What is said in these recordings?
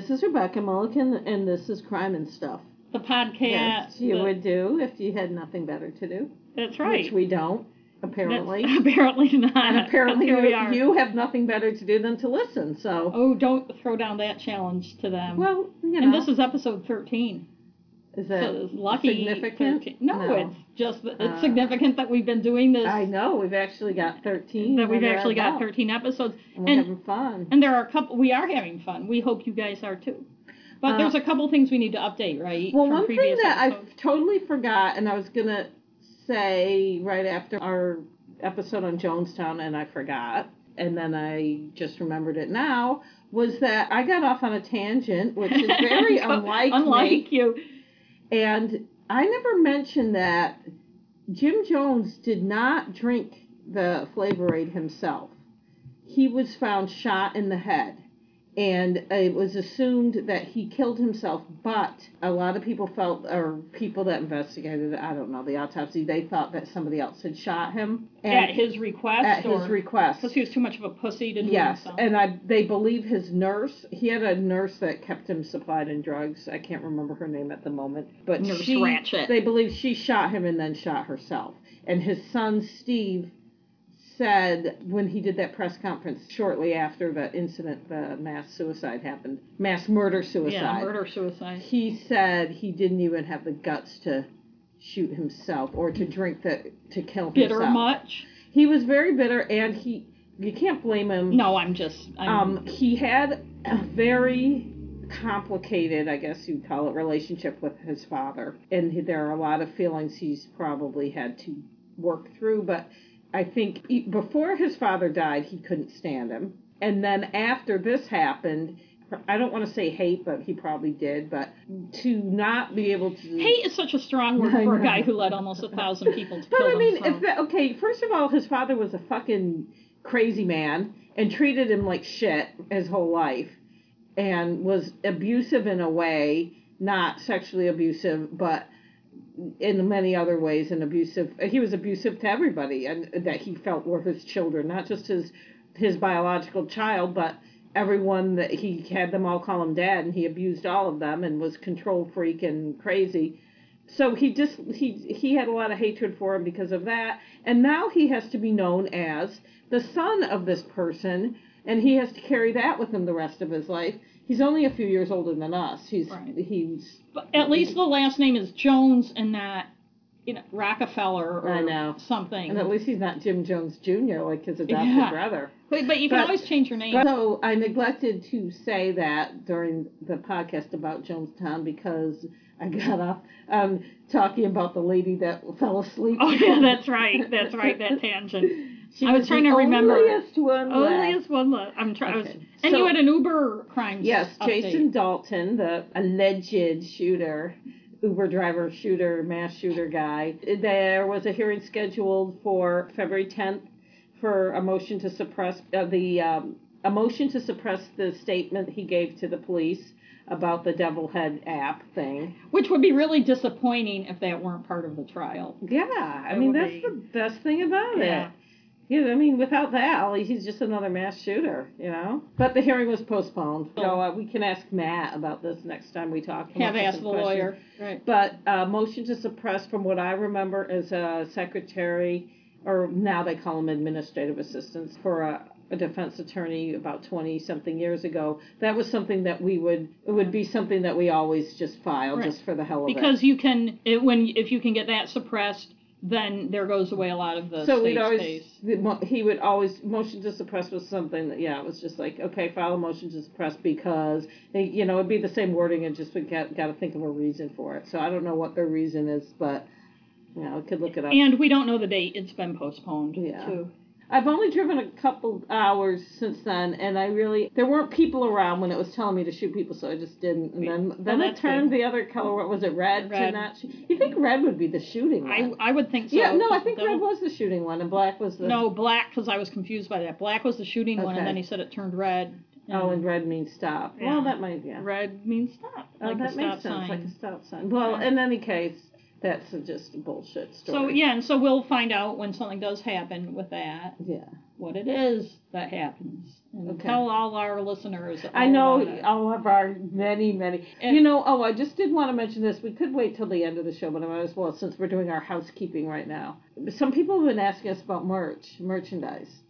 this is Rebecca Mulligan, and this is Crime and Stuff. the podcast. yes, you the- would do if you had nothing better to do. That's right. Which we don't, That's- apparently. apparently not. and apparently you, you have nothing better to do than to listen. So, Oh, don't throw down that challenge to them. well, you know, and this is episode 13. Is that it's lucky. significant? 13. No, No. it's just it's Uh, significant that we've been doing this. I know we've actually got thirteen. That we've actually got belt, 13 episodes. And we're and- having fun. And there are a couple. We are having fun. We hope you guys are too. But Uh, there's a couple things we need to update, right? Well, from one thing that episodes? I totally forgot, and I was gonna say right after our episode on Jonestown, and I forgot, and then I just remembered it now, was that I got off on a tangent, which is very unlike unlike me, you. And I never mentioned that Jim Jones did not drink the Flavor Aid himself. He was found shot in the head. And it was assumed that he killed himself, but a lot of people felt, or people that investigated, I don't know, the autopsy, they thought that somebody else had shot him. at his request. at his request. Because he was too much of a pussy to do it Yes, and I they believe his nurse. He had a nurse that kept him supplied in drugs. I can't remember her name at the moment, but Nurse she, Ratchet. They believe she shot him and then shot herself. And his son Steve said when he did that press conference shortly after the incident, the mass suicide happened, mass murder suicide. Yeah, murder suicide. He said he didn't even have the guts to shoot himself or to drink the to kill himself. Bitter much? He was very bitter, and he you can't blame him. No, I'm just. I'm, Um, he had a very complicated, I guess you'd call it, relationship with his father, and there are a lot of feelings he's probably had to work through. But I think he, before his father died, he couldn't stand him, and then after this happened. I don't want to say hate, but he probably did. But to not be able to hate is such a strong word for a guy who led almost a thousand people to But kill I mean, themselves. if that, okay, first of all, his father was a fucking crazy man and treated him like shit his whole life, and was abusive in a way, not sexually abusive, but in many other ways, and abusive. He was abusive to everybody, and that he felt were his children, not just his his biological child, but everyone that he had them all call him dad, and he abused all of them, and was control freak and crazy so he just he he had a lot of hatred for him because of that and now he has to be known as the son of this person and he has to carry that with him the rest of his life he's only a few years older than us he's Right. he's But at least the last name is Jones and not, you know, Rockefeller or I know. something. and at least he's not Jim Jones Jr. like his adopted Yeah. brother but, but you can but- always change your name. So I neglected to say that during the podcast about Jonestown because I got off um, talking about the lady that fell asleep. oh yeah, that's right. That's right. That tangent. She I was trying the to remember. Onlyest one Only left. as one left. I'm trying. was, Okay. And So- you had an Uber crime. Yes, update. Jason Dalton, the alleged shooter, Uber driver, shooter, mass shooter guy. There was a hearing scheduled for February 10th for a motion to suppress uh, the um, a motion to suppress the statement he gave to the police about the Devil Head app thing. Which would be really disappointing if that weren't part of the trial. Yeah, I That mean that's be- the best thing about Yeah. it. Yeah, I mean, without that, he's just another mass shooter, you know. But the hearing was postponed, so uh, we can ask Matt about this next time we talk. Have asked the questions. lawyer. Right. But uh, motion to suppress, from what I remember, is a secretary, or now they call them administrative assistants, for a, a defense attorney about 20 something years ago. That was something that we would, it would be something that we always just file, Right. just for the hell of it. Because you can, it, when if you can get that suppressed, then there goes away a lot of the so we'd always the he would always motion to suppress was something that yeah it was just like okay file a motion to suppress because they, you know it'd be the same wording and just we got got to think of a reason for it so I don't know what their reason is but you know I could look it up And we don't know the date. It's been postponed. Yeah. Too. I've only driven a couple hours since then and I really there weren't people around when it was telling me to shoot people so I just didn't and then then it turned good. the other color what was it red, to not shoot you think red would be the shooting one I I would think so. yeah no I think red was the shooting one and black was the No, black because I was confused by that. Black was the shooting one, and then he said it turned red. oh and red means stop Yeah. well that might yeah red means stop. Oh, like that the makes sense, sign. like a stop sign. Well, Yeah. in any case, That's a- just a bullshit story. So yeah, and so we'll find out when something does happen with that, Yeah. what it is that happens, and Okay. tell all our listeners. I know all of our many, many. And- you know, oh, I just did want to mention this. We could wait till the end of the show, but I might as well since we're doing our housekeeping right now. Some people have been asking us about merch, merchandise.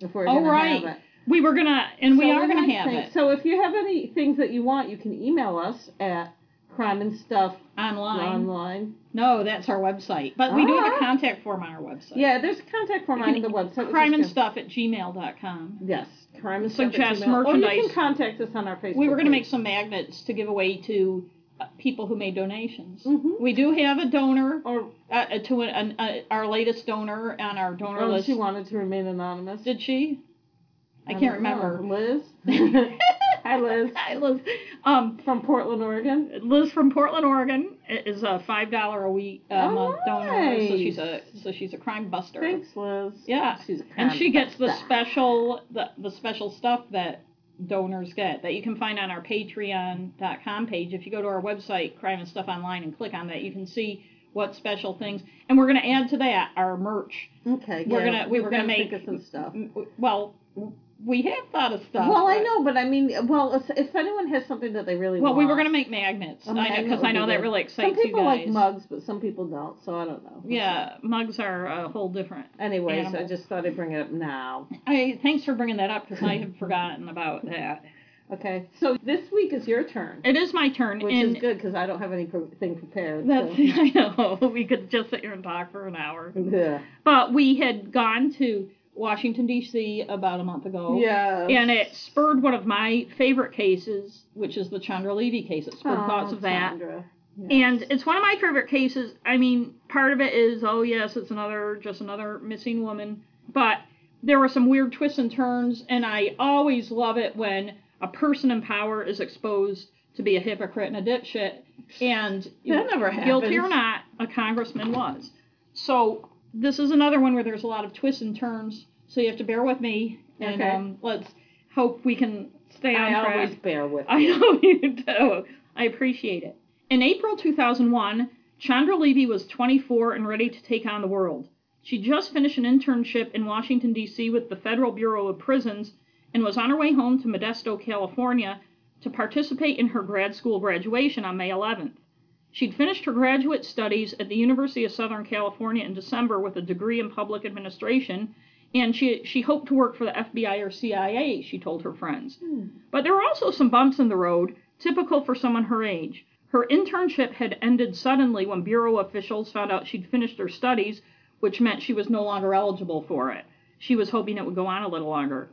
If we're Oh, gonna right. have it. We were gonna, and we are gonna have think- it So if you have any things that you want, you can email us at crime and stuff online. online. No, that's our website, but we do have a Ah. contact form on our website. Yeah, there's a contact form on the website. crime and stuff at gmail.com. Yes, crime and stuff. at Suggest Gmail. Or you can contact us on our Facebook. We were going to make some magnets to give away to uh, people who made donations. Mhm. We do have a donor Or uh, uh, to an, uh, our latest donor on our donor oh, list. she wanted to remain anonymous. Did she? I, don't can't know. remember. Liz. Hi, Liz. Hi, Liz. Um, From Portland, Oregon. Liz from Portland, Oregon, is a five dollar a week a Oh, month donor. So she's a so she's a crime buster. Thanks, Liz. Yeah. She's a and she gets the special the, the special stuff that donors get that you can find on our patreon.com page if you go to our website crime and stuff online and click on that you can see what special things and we're going to add to that our merch Okay. we're yeah, gonna- we we've were gonna make- some stuff. Well we have thought of stuff Well, I know, but I mean, well, if, if anyone has something that they really want. well want. we were going to make magnets I know because i know that good. really Some excites you people guys like mugs, but some people don't, so I don't know. yeah mugs are a whole different Anyways, I just thought I'd bring it up now. i thanks for bringing that up because i have forgotten about that Okay. So this week is your turn, it is my turn which is good because I don't have anything prepared. That's so. I know. We could just sit here and talk for an hour. Yeah. But we had gone to Washington D.C. about a month ago. Yes. And it spurred one of my favorite cases, which is the Chandra Levy case. It spurred Oh, thoughts of that. Yes. And it's one of my favorite cases. I mean, part of it is, oh yes, it's another just another missing woman. But there were some weird twists and turns, and I always love it when a person in power is exposed to be a hypocrite and a dipshit. And That never guilty or not, a congressman was. So this is another one where there's a lot of twists and turns. So you have to bear with me, and Okay. um, let's hope we can stay on I track. always bear with. I know you do. I appreciate it. In April 2001, Chandra Levy was 24 and ready to take on the world. She just finished an internship in Washington, D.C. with the Federal Bureau of Prisons and was on her way home to Modesto, California to participate in her grad school graduation on May 11th. She'd finished her graduate studies at the University of Southern California in December with a degree in public administration, and she, she hoped to work for the FBI or CIA, she told her friends. Hmm. But there were also some bumps in the road, typical for someone her age. Her internship had ended suddenly when Bureau officials found out she'd finished her studies, which meant she was no longer eligible for it. She was hoping it would go on a little longer.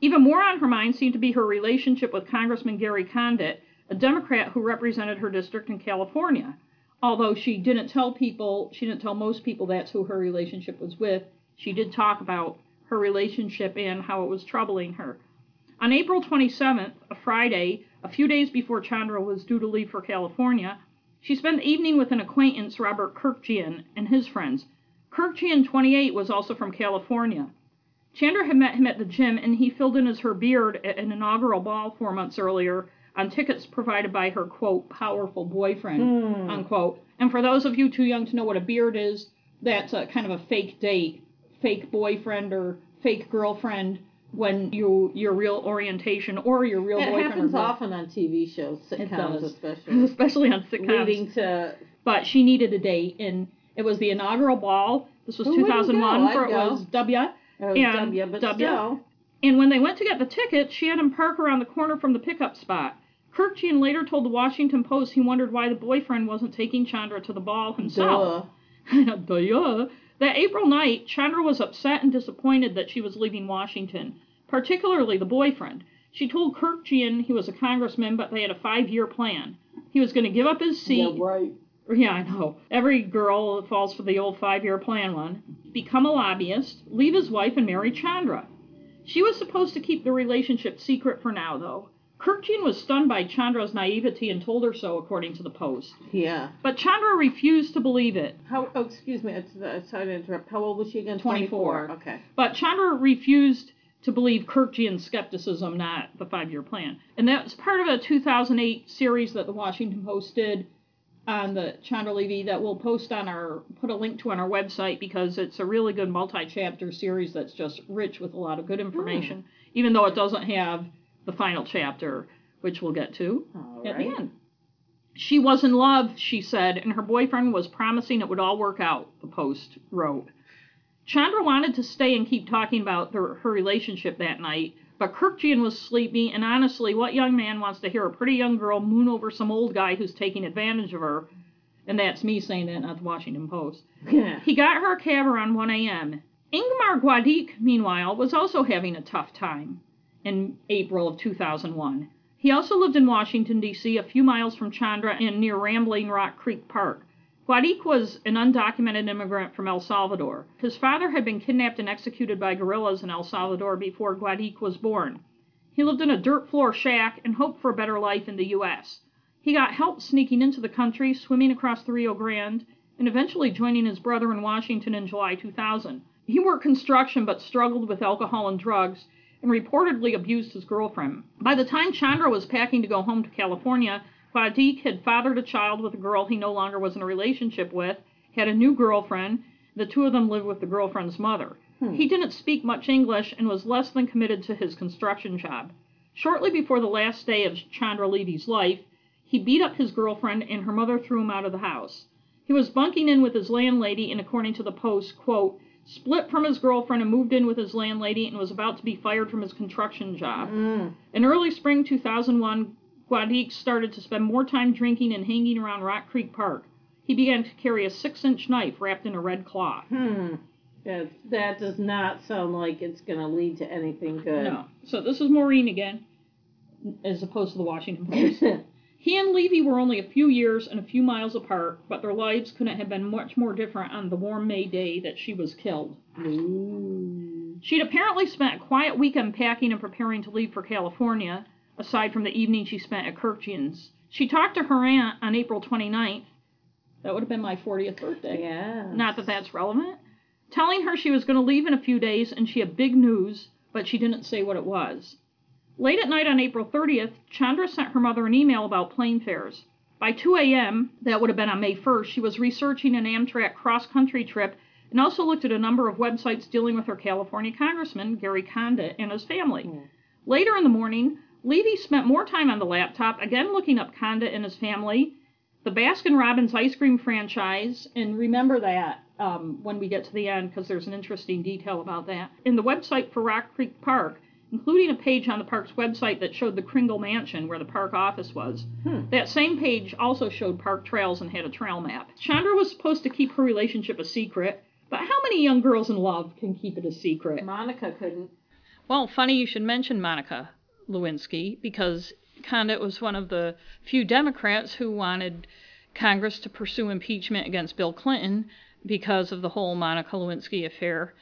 Even more on her mind seemed to be her relationship with Congressman Gary Condit, a Democrat who represented her district in California. Although she didn't tell people, she didn't tell most people that's who her relationship was with, she did talk about her relationship and how it was troubling her. On April 27th, a Friday, a few days before Chandra was due to leave for California, she spent the evening with an acquaintance, Robert Kurkjian, and his friends. Kurkjian, 28, was also from California. Chandra had met him at the gym, and he filled in as her beard at an inaugural ball four months earlier on tickets provided by her, quote, powerful boyfriend, Hmm. unquote. And for those of you too young to know what a beard is, that's a kind of a fake date, fake boyfriend or fake girlfriend when you your real orientation or your real It boyfriend. happens often on TV shows, It sitcoms especially, especially on sitcoms. leading to But she needed a date, and it was the inaugural ball. This was Who 2001, for it go. was W. oh, And W, W. And when they went to get the tickets, she had him park around the corner from the pickup spot. Kurkjian later told the Washington Post he wondered why the boyfriend wasn't taking Chandra to the ball himself. Duh. Duh. That April night, Chandra was upset and disappointed that she was leaving Washington, particularly the boyfriend. She told Kurkjian he was a congressman, but they had a five year plan. He was going to give up his seat. Yeah, right. Yeah, I know. Every girl falls for the old five year plan one. Become a lobbyist, leave his wife, and marry Chandra. She was supposed to keep the relationship secret for now, though. Kurkjian was stunned by Chandra's naivety and told her so, according to the Post. Yeah. But Chandra refused to believe it. How? Oh, excuse me. It's, uh, sorry to interrupt. How old was she again? 24. Okay. But Chandra refused to believe Kurkjian's skepticism, not the five year plan. And that was part of a 2008 series that the Washington Post did on the Chandra Levy that we'll post on our put a link to on our website because it's a really good multi-chapter series that's just rich with a lot of good information, even though it doesn't have the final chapter, which we'll get to All at right. the end. She was in love, she said, and her boyfriend was promising it would all work out, the Post wrote. Chandra wanted to stay and keep talking about their, her relationship that night, but Kurkjian was sleepy, and honestly, what young man wants to hear a pretty young girl moon over some old guy who's taking advantage of her? And that's me saying that, not the Washington Post. He got her a cab around 1 a.m. Ingmar Guandique, meanwhile, was also having a tough time in April of 2001. He also lived in Washington, D.C., a few miles from Chandra and near Rambling Rock Creek Park. Guandique was an undocumented immigrant from El Salvador. His father had been kidnapped and executed by guerrillas in El Salvador before Guandique was born. He lived in a dirt floor shack and hoped for a better life in the U.S. He got help sneaking into the country, swimming across the Rio Grande, and eventually joining his brother in Washington in July 2000. He worked construction but struggled with alcohol and drugs and reportedly abused his girlfriend. By the time Chandra was packing to go home to California, Guandique had fathered a child with a girl he no longer was in a relationship with, had a new girlfriend. The two of them lived with the girlfriend's mother. Hmm. He didn't speak much English and was less than committed to his construction job. Shortly before the last day of Chandra Levy's life, he beat up his girlfriend and her mother threw him out of the house. He was bunking in with his landlady and according to the Post, quote, split from his girlfriend and moved in with his landlady and was about to be fired from his construction job. Mm. In early spring 2001, Guandique started to spend more time drinking and hanging around Rock Creek Park. He began to carry a six inch knife wrapped in a red cloth. Hmm. That, that does not sound like it's going to lead to anything good. No. So this is Maureen again, as opposed to the Washington Post. He and Levy were only a few years and a few miles apart, but their lives couldn't have been much more different on the warm May day that she was killed. Ooh. She'd apparently spent a quiet weekend packing and preparing to leave for California, aside from the evening she spent at Kurkjian's. She talked to her aunt on April 29th. That would have been my 40th birthday. Yeah. Not that that's relevant. Telling her she was going to leave in a few days and she had big news, but she didn't say what it was. Late at night on April 30th, Chandra sent her mother an email about plane fares. By 2 a.m., that would have been on May 1st, she was researching an Amtrak cross country trip and also looked at a number of websites dealing with her California congressman, Gary Condit, and his family. Hmm. Later in the morning, Levy spent more time on the laptop, again looking up Condit and his family, the Baskin Robbins ice cream franchise, and remember that um, when we get to the end because there's an interesting detail about that, and the website for Rock Creek Park, including a page on the park's website that showed the Klingle Mansion where the park office was. Hmm. That same page also showed park trails and had a trail map. Chandra was supposed to keep her relationship a secret, but how many young girls in love can keep it a secret? Monica couldn't. Well, funny you should mention Monica Lewinsky because Condit was one of the few Democrats who wanted Congress to pursue impeachment against Bill Clinton because of the whole Monica Lewinsky affair.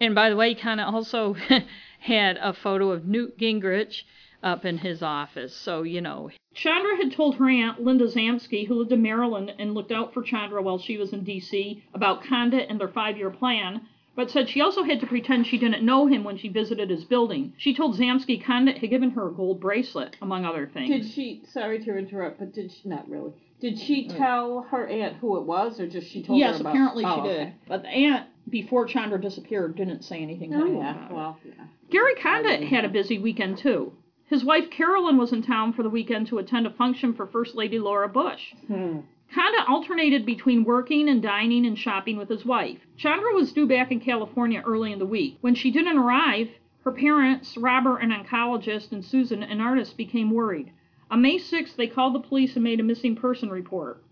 And by the way, Condit also had a photo of Newt Gingrich up in his office, so you know. Chandra had told her aunt, Linda Zamsky, who lived in Maryland and looked out for Chandra while she was in D.C., about Condit and their five year plan, but said she also had to pretend she didn't know him when she visited his building. She told Zamsky Condit had given her a gold bracelet, among other things. Did she? Sorry to interrupt, but did she? Not really. Did she tell her aunt who it was, or just she told yes, her about? Yes, apparently oh, she did. okay. But the aunt, before Chandra disappeared, didn't say anything Oh yeah. Well, yeah. Gary Condit had a busy weekend too. His wife Carolyn was in town for the weekend to attend a function for First Lady Laura Bush. Hmm. Condit alternated between working and dining and shopping with his wife. Chandra was due back in California early in the week. When she didn't arrive, her parents, Robert, an oncologist, and Susan, an artist, became worried. On May 6th, they called the police and made a missing person report.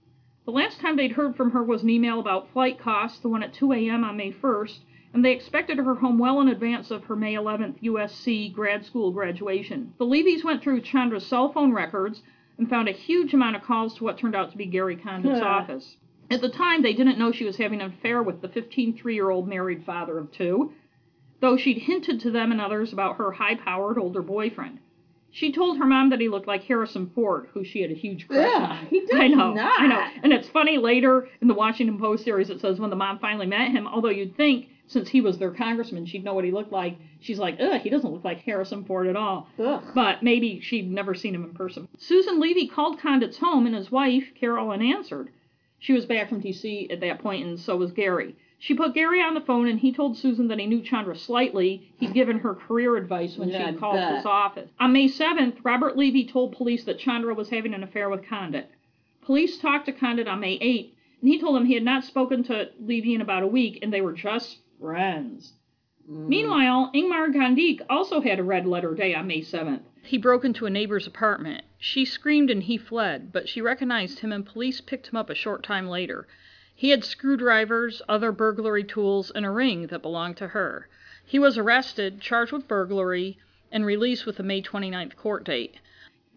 The last time they'd heard from her was an email about flight costs, the one at 2 a.m. on May 1st, and they expected her home well in advance of her May 11th USC grad school graduation. The Levys went through Chandra's cell phone records and found a huge amount of calls to what turned out to be Gary Condit's Yeah. office. At the time, they didn't know she was having an affair with the 15 three year old married father of two, though she'd hinted to them and others about her high powered older boyfriend. She told her mom that he looked like Harrison Ford, who she had a huge crush Yeah, on. he does I know, not. I know. And it's funny later in the Washington Post series, it says when the mom finally met him, although you'd think since he was their congressman, she'd know what he looked like. She's like, ugh, he doesn't look like Harrison Ford at all. Ugh. But maybe she'd never seen him in person. Susan Levy called Condit's home, and his wife, Carolyn, answered. She was back from D.C. at that point, and so was Gary. She put Gary on the phone, and he told Susan that he knew Chandra slightly. He'd given her career advice when Yeah, she called his office. On May 7th, Robert Levy told police that Chandra was having an affair with Condit. Police talked to Condit on May 8th, and he told them he had not spoken to Levy in about a week, and they were just friends. Mm. Meanwhile, Ingmar Guandique also had a red letter day on May 7th. He broke into a neighbor's apartment. She screamed and he fled, but she recognized him and police picked him up a short time later. He had screwdrivers, other burglary tools, and a ring that belonged to her. He was arrested, charged with burglary, and released with a May 29th court date.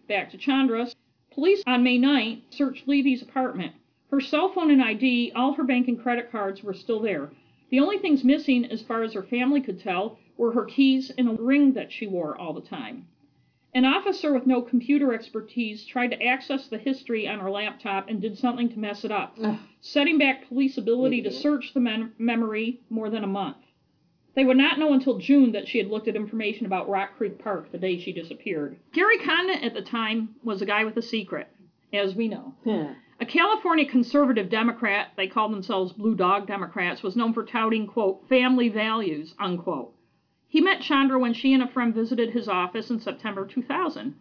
Back to Chandra. Police on May 9th searched Levy's apartment. Her cell phone and ID, all her bank and credit cards were still there. The only things missing, as far as her family could tell, were her keys and a ring that she wore all the time. An officer with no computer expertise tried to access the history on her laptop and did something to mess it up, Ugh. setting back police ability to mm-hmm. search the mem- memory more than a month. They would not know until June that she had looked at information about Rock Creek Park the day she disappeared. Gary Condit at the time was a guy with a secret, as we know. Yeah. A California conservative Democrat, they called themselves Blue Dog Democrats, was known for touting, quote, family values, unquote. He met Chandra when she and a friend visited his office in September 2000.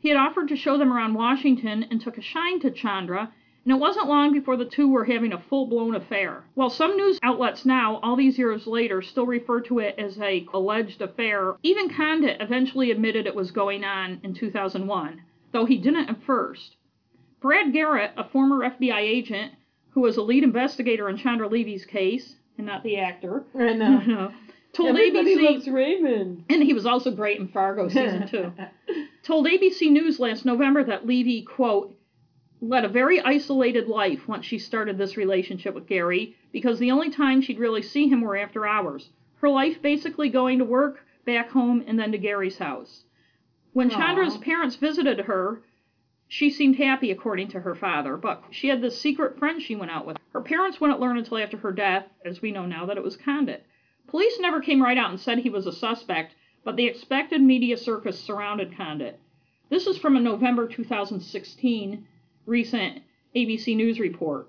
He had offered to show them around Washington and took a shine to Chandra, and it wasn't long before the two were having a full blown affair. While some news outlets now, all these years later, still refer to it as a alleged affair, even Condit eventually admitted it was going on in 2001, though he didn't at first. Brad Garrett, a former FBI agent who was a lead investigator in Chandra Levy's case, and not the actor, I know. told Everybody ABC loves Raymond. and he was also great in Fargo season two. told ABC News last November that Levy, quote, led a very isolated life once she started this relationship with Gary because the only time she'd really see him were after hours. Her life basically going to work, back home, and then to Gary's house. When Aw. Chandra's parents visited her, she seemed happy, according to her father, but she had this secret friend she went out with. Her parents wouldn't learn until after her death, as we know now, that it was Condit. Police never came right out and said he was a suspect, but the expected media circus surrounded Condit. This is from a November 2016 recent ABC News report.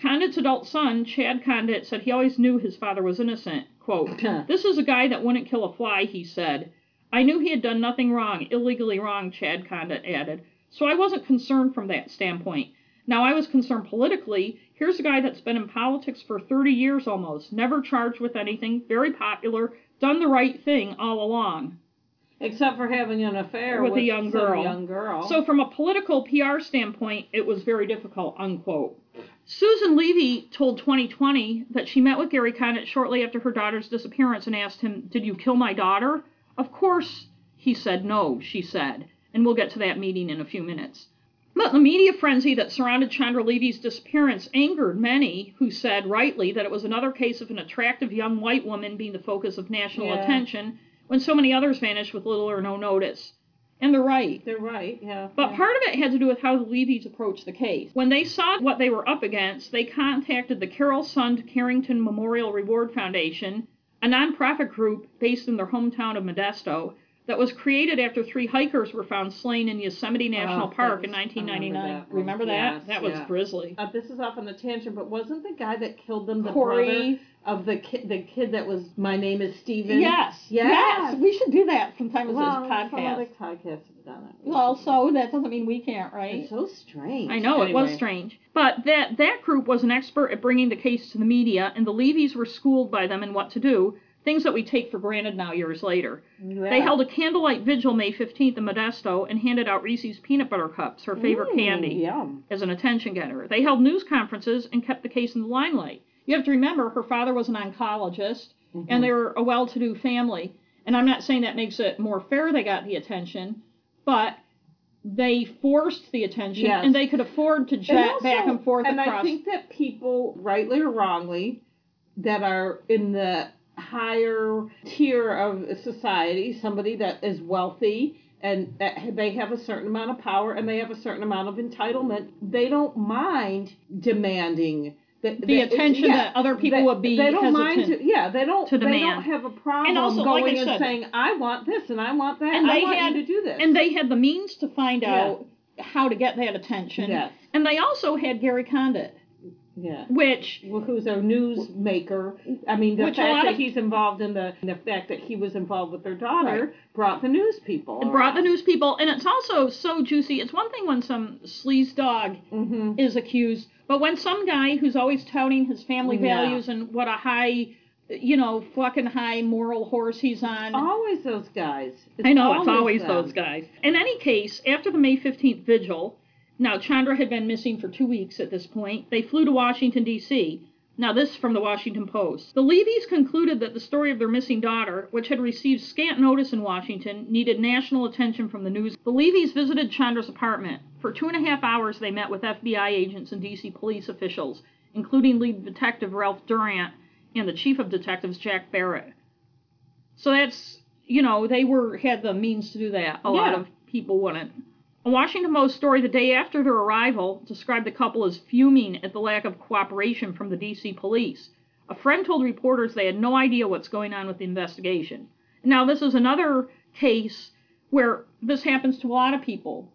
Condit's adult son, Chad Condit, said he always knew his father was innocent. Quote, This is a guy that wouldn't kill a fly, he said. I knew he had done nothing wrong, illegally wrong, Chad Condit added. So I wasn't concerned from that standpoint. Now I was concerned politically. Here's a guy that's been in politics for 30 years almost, never charged with anything, very popular, done the right thing all along. Except for having an affair With with, a young girl. young girl. So from a political PR standpoint, it was very difficult, unquote. Susan Levy told 2020 that she met with Gary Condit shortly after her daughter's disappearance and asked him, Did you kill my daughter? Of course, he said no, she said. And we'll get to that meeting in a few minutes. But the media frenzy that surrounded Chandra Levy's disappearance angered many who said, rightly, that it was another case of an attractive young white woman being the focus of national Yeah. attention when so many others vanished with little or no notice. And they're right. They're right, yeah. But yeah. part of it had to do with how the Levys approached the case. When they saw what they were up against, they contacted the Carol Sund Carrington Memorial Reward Foundation, a nonprofit group based in their hometown of Modesto that was created after three hikers were found slain in Yosemite National Oh, Park was- in 1999. Remember that. Remember that? Yes, that was yeah. grisly. Uh, this is off on the tangent, but wasn't the guy that killed them the Corey. brother of the kid? The kid that was my name is Steven. Yes. Yes. Yes. We should do that sometime as Well, a podcast. podcasts have done it. Well, so that doesn't mean we can't, right? It's so strange. I know it was strange, but that that group was an expert at bringing the case to the media, and the Levys were schooled by them in what to do. Things that we take for granted now, years later. They held a candlelight vigil May 15th in Modesto and handed out Reese's peanut butter cups, her favorite candy, Yum. as an attention getter. They held news conferences and kept the case in the limelight. You have to remember, her father was an oncologist, Mm-hmm. and they were a well-to-do family. And I'm not saying that makes it more fair they got the attention, but they forced the attention, Yes. and they could afford to jet And also- back and forth and across. I think that people, rightly or wrongly, that are in the higher tier of society, somebody that is wealthy and that they have a certain amount of power and they have a certain amount of entitlement, they don't mind demanding the, The attention that other people they, would be They don't mind. To, yeah, they don't. to They don't have a problem And also, like I going and saying, "I want this and I want that. And I they want had- you to do this." and they had the means to find Yeah. out how to get that attention. Yes. And they also had Gary Condit. Yeah. which Well, who's a newsmaker. I mean, the Which a lot fact that of- he's involved in the the fact that he was involved with their daughter Right. brought the news people. it brought the news people, and it's also so juicy. It's one thing when some sleaze dog Mm-hmm. is accused, but when some guy who's always touting his family Yeah. values and what a high, you know, fucking high moral horse he's on. Always those guys. It's I know, it's always them. those guys. In any case, after the May 15th vigil, now Chandra had been missing for two weeks at this point, they flew to Washington, D.C. Now, this from the Washington Post. The Levys concluded that the story of their missing daughter, which had received scant notice in Washington, needed national attention from the news. The Levys visited Chandra's apartment. For two and a half hours, they met with FBI agents and D.C. police officials, including lead detective Ralph Durant and the chief of detectives Jack Barrett. So that's you know they were had the means to do that. A lot of people wouldn't. A Washington Post story the day after their arrival described the couple as fuming at the lack of cooperation from the D.C. police. A friend told reporters they had no idea what's going on with the investigation. Now this is another case where this happens to a lot of people,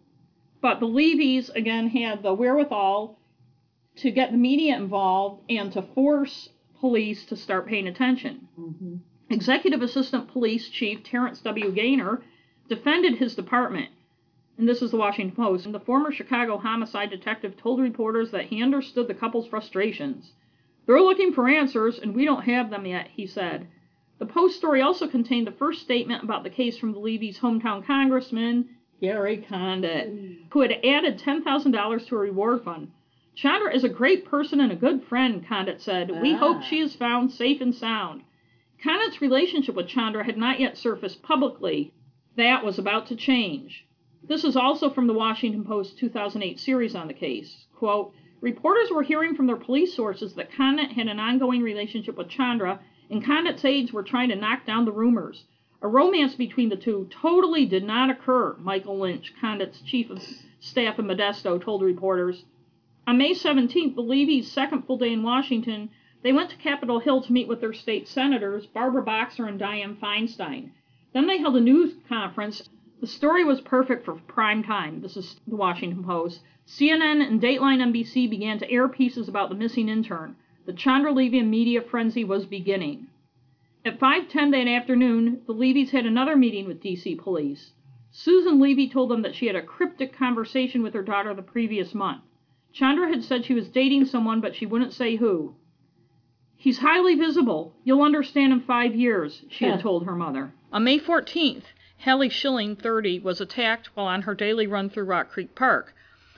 but the Levys again had the wherewithal to get the media involved and to force police to start paying attention. Mm-hmm. Executive Assistant Police Chief Terrence W. Gainer defended his department. And this is the Washington Post. And the former Chicago homicide detective told reporters that he understood the couple's frustrations. They're looking for answers, and we don't have them yet, he said. The Post story also contained the first statement about the case from the Levy's hometown congressman, Gary Condit, who had added $10,000 to a reward fund. Chandra is a great person and a good friend, Condit said. We Ah. hope she is found safe and sound. Condit's relationship with Chandra had not yet surfaced publicly. That was about to change. This is also from the Washington Post 2008 series on the case. Quote, Reporters were hearing from their police sources that Condit had an ongoing relationship with Chandra, and Condit's aides were trying to knock down the rumors. A romance between the two totally did not occur, Michael Lynch, Condit's chief of staff in Modesto, told reporters. On May 17th, the Levy's second full day in Washington, they went to Capitol Hill to meet with their state senators, Barbara Boxer and Dianne Feinstein. Then they held a news conference. The story was perfect for prime time. This is the Washington Post. CNN and Dateline NBC began to air pieces about the missing intern. The Chandra Levy media frenzy was beginning. At 5:10 that afternoon, the Levys had another meeting with DC police. Susan Levy told them that she had a cryptic conversation with her daughter the previous month. Chandra had said she was dating someone, but she wouldn't say who. He's highly visible. You'll understand in five years, she had told her mother. On May 14th, Hallie Schilling, 30, was attacked while on her daily run through Rock Creek Park.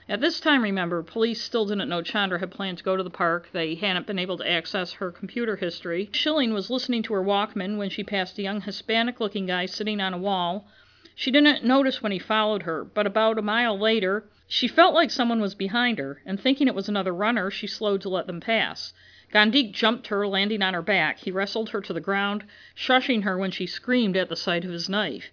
At this time, remember, police still didn't know Chandra had planned to go to the park. They hadn't been able to access her computer history. Schilling was listening to her Walkman when she passed a young Hispanic looking guy sitting on a wall. She didn't notice when he followed her, but about a mile later, she felt like someone was behind her, and thinking it was another runner, she slowed to let them pass. Guandique jumped her, landing on her back. He wrestled her to the ground, shushing her when she screamed at the sight of his knife.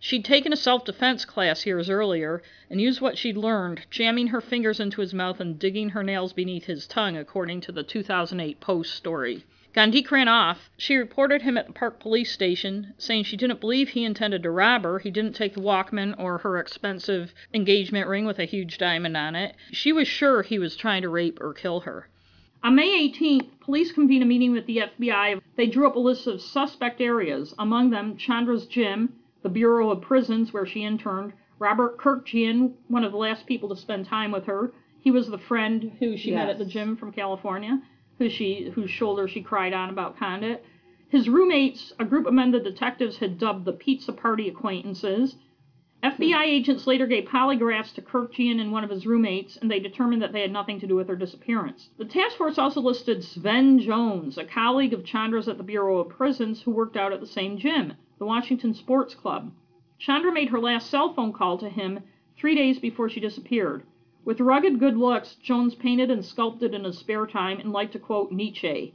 She'd taken a self defense class years earlier and used what she'd learned, jamming her fingers into his mouth and digging her nails beneath his tongue, according to the 2008 Post story. Guandique ran off. She reported him at the park police station, saying she didn't believe he intended to rob her. He didn't take the Walkman or her expensive engagement ring with a huge diamond on it. She was sure he was trying to rape or kill her. On May 18th, police convened a meeting with the FBI. They drew up a list of suspect areas, among them Chandra's gym, the Bureau of Prisons, where she interned, Robert Kurkjian, one of the last people to spend time with her. He was the friend who she met at the gym from California, who she whose shoulder she cried on about Condit. His roommates, a group of men the detectives had dubbed the Pizza Party Acquaintances. FBI hmm. agents later gave polygraphs to Kurkjian and one of his roommates, and they determined that they had nothing to do with her disappearance. The task force also listed Sven Jones, a colleague of Chandra's at the Bureau of Prisons who worked out at the same gym, the Washington Sports Club. Chandra made her last cell phone call to him three days before she disappeared. With rugged good looks, Jones painted and sculpted in his spare time and liked to quote Nietzsche.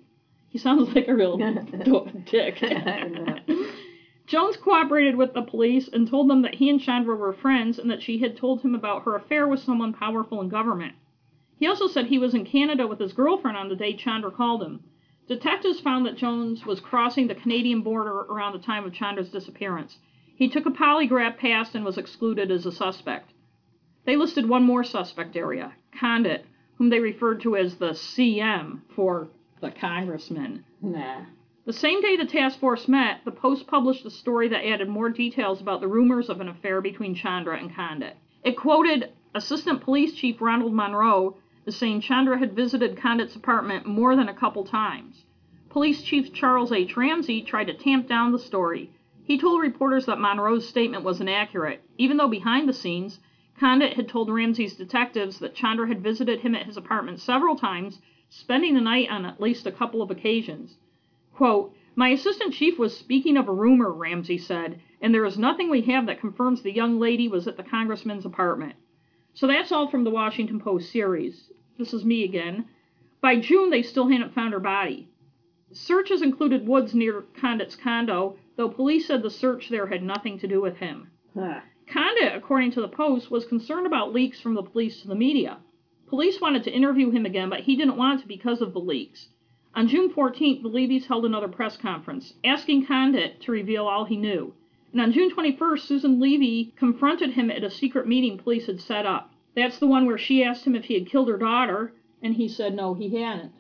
He sounds like a real dick. Jones cooperated with the police and told them that he and Chandra were friends and that she had told him about her affair with someone powerful in government. He also said he was in Canada with his girlfriend on the day Chandra called him. Detectives found that Jones was crossing the Canadian border around the time of Chandra's disappearance. He took a polygraph test and was excluded as a suspect. They listed one more suspect area, Condit, whom they referred to as the CM for the congressman. Nah. The same day the task force met, the Post published a story that added more details about the rumors of an affair between Chandra and Condit. It quoted Assistant Police Chief Ronald Monroe as saying Chandra had visited Condit's apartment more than a couple times. Police Chief Charles H. Ramsey tried to tamp down the story. He told reporters that Monroe's statement was inaccurate, even though behind the scenes, Condit had told Ramsey's detectives that Chandra had visited him at his apartment several times, spending the night on at least a couple of occasions. Quote, My assistant chief was speaking of a rumor, Ramsey said, and there is nothing we have that confirms the young lady was at the congressman's apartment. So that's all from the Washington Post series. This is me again. By June, they still hadn't found her body. Searches included woods near Condit's condo, though police said the search there had nothing to do with him. Huh. Condit, according to the Post, was concerned about leaks from the police to the media. Police wanted to interview him again, but he didn't want to because of the leaks. On June 14th, the Levys held another press conference, asking Condit to reveal all he knew. And on June 21st, Susan Levy confronted him at a secret meeting police had set up. That's the one where she asked him if he had killed her daughter, and he said no, he hadn't.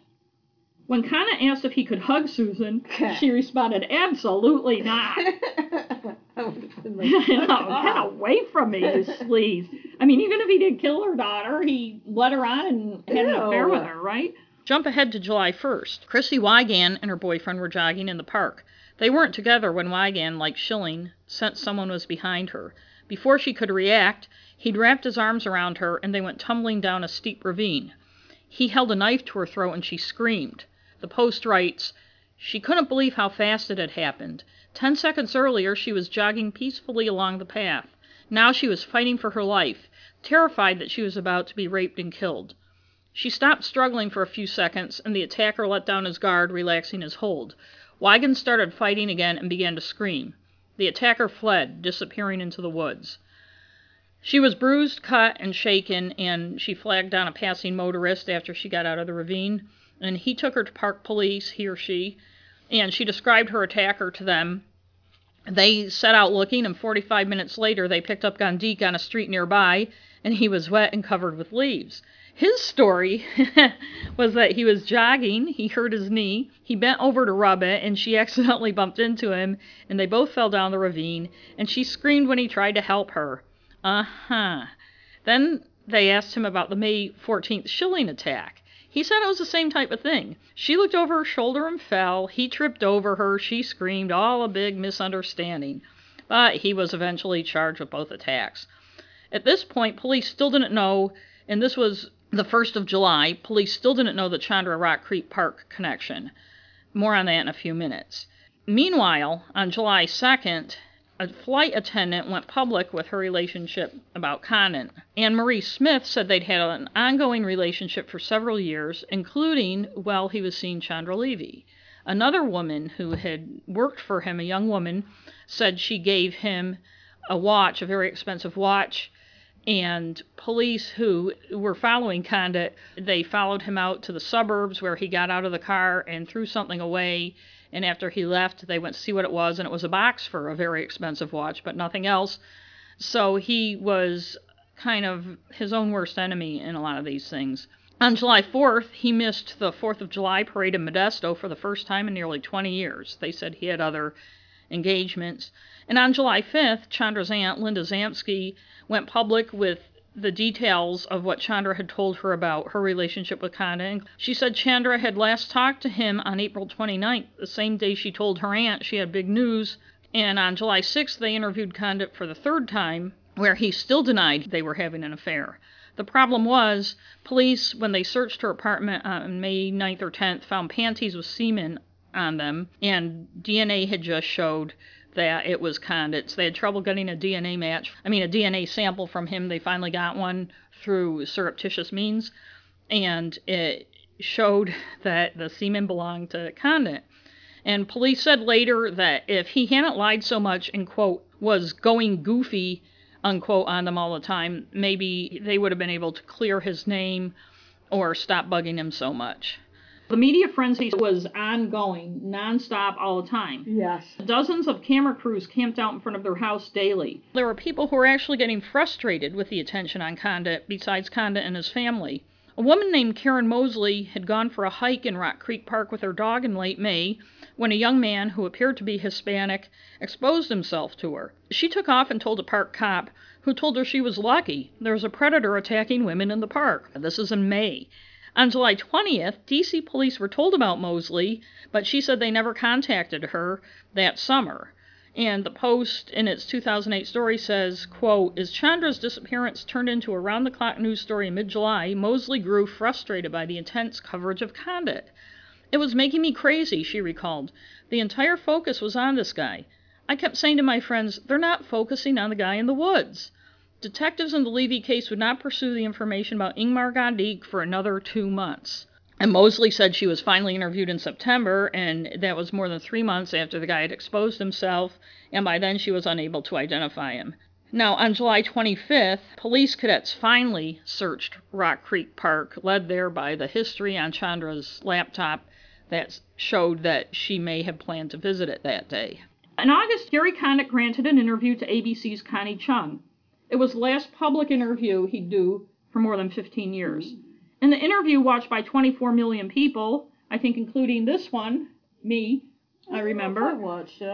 When Condit asked if he could hug Susan, she responded, absolutely not. Get away from me, you sleaze. I mean, even if he did kill her daughter, he let her on and had an affair with her, right? Jump ahead to July 1st. Chrissy Wiegand and her boyfriend were jogging in the park. They weren't together when Wiegand, like Schilling, sensed someone was behind her. Before she could react, he'd wrapped his arms around her and they went tumbling down a steep ravine. He held a knife to her throat and she screamed. The Post writes, She couldn't believe how fast it had happened. Ten seconds earlier, she was jogging peacefully along the path. Now she was fighting for her life, terrified that she was about to be raped and killed. She stopped struggling for a few seconds, and the attacker let down his guard, relaxing his hold. Wiegand started fighting again and began to scream. The attacker fled, disappearing into the woods. She was bruised, cut, and shaken, and she flagged down a passing motorist after she got out of the ravine, and he took her to park police, he or she, and she described her attacker to them. They set out looking, and 45 minutes later, they picked up Guandique on a street nearby, and he was wet and covered with leaves. His story was that he was jogging, he hurt his knee, he bent over to rub it, and she accidentally bumped into him, and they both fell down the ravine, and she screamed when he tried to help her. Uh huh. Then they asked him about the May 14th shilling attack. He said it was the same type of thing. She looked over her shoulder and fell. He tripped over her. She screamed. All a big misunderstanding. But he was eventually charged with both attacks. At this point, police still didn't know, and this was the 1st of July, police still didn't know the Chandra Rock Creek Park connection. More on that in a few minutes. Meanwhile, on July 2nd, a flight attendant went public with her relationship about Condit. Anne Marie Smith said they'd had an ongoing relationship for several years, including while he was seeing Chandra Levy. Another woman who had worked for him, a young woman, said she gave him a watch, a very expensive watch, and police who were following Condit, they followed him out to the suburbs where he got out of the car and threw something away and after he left, they went to see what it was, and it was a box for a very expensive watch, but nothing else. So he was kind of his own worst enemy in a lot of these things. On July 4th, he missed the 4th of July parade in Modesto for the first time in nearly 20 years. They said he had other engagements. And on July 5th, Chandra's aunt, Linda Zamsky, went public with the details of what Chandra had told her about her relationship with Condit. She said Chandra had last talked to him on April 29th, the same day she told her aunt she had big news. And on July 6th, they interviewed Condit for the third time, where he still denied they were having an affair. The problem was, police, when they searched her apartment on May 9th or 10th, found panties with semen on them, and DNA had just showed that it was Condit's. They had trouble getting a DNA match. I mean, a DNA sample from him. They finally got one through surreptitious means, and it showed that the semen belonged to Condit. And police said later that if he hadn't lied so much and, quote, was going goofy, unquote, on them all the time, maybe they would have been able to clear his name or stop bugging him so much. The media frenzy was ongoing, nonstop, all the time. Yes. Dozens of camera crews camped out in front of their house daily. There were people who were actually getting frustrated with the attention on Condit, besides Condit and his family. A woman named Karen Mosley had gone for a hike in Rock Creek Park with her dog in late May when a young man who appeared to be Hispanic exposed himself to her. She took off and told a park cop, who told her she was lucky. There was a predator attacking women in the park. This is in May. On July 20th, DC police were told about Mosley, but she said they never contacted her that summer. And the Post, in its 2008 story, says, quote, As Chandra's disappearance turned into a round-the-clock news story in mid-July, Mosley grew frustrated by the intense coverage of Condit. It was making me crazy, she recalled. The entire focus was on this guy. I kept saying to my friends, they're not focusing on the guy in the woods. Detectives in the Levy case would not pursue the information about Ingmar Guandique for another two months. And Mosley said she was finally interviewed in September, and that was more than three months after the guy had exposed himself, and by then she was unable to identify him. Now, on July 25th, police cadets finally searched Rock Creek Park, led there by the history on Chandra's laptop that showed that she may have planned to visit it that day. In August, Gary Condit granted an interview to ABC's Connie Chung. It was the last public interview he'd do for more than 15 years. In the interview, watched by 24 million people, I think including this one, me, I, I remember. I watched it.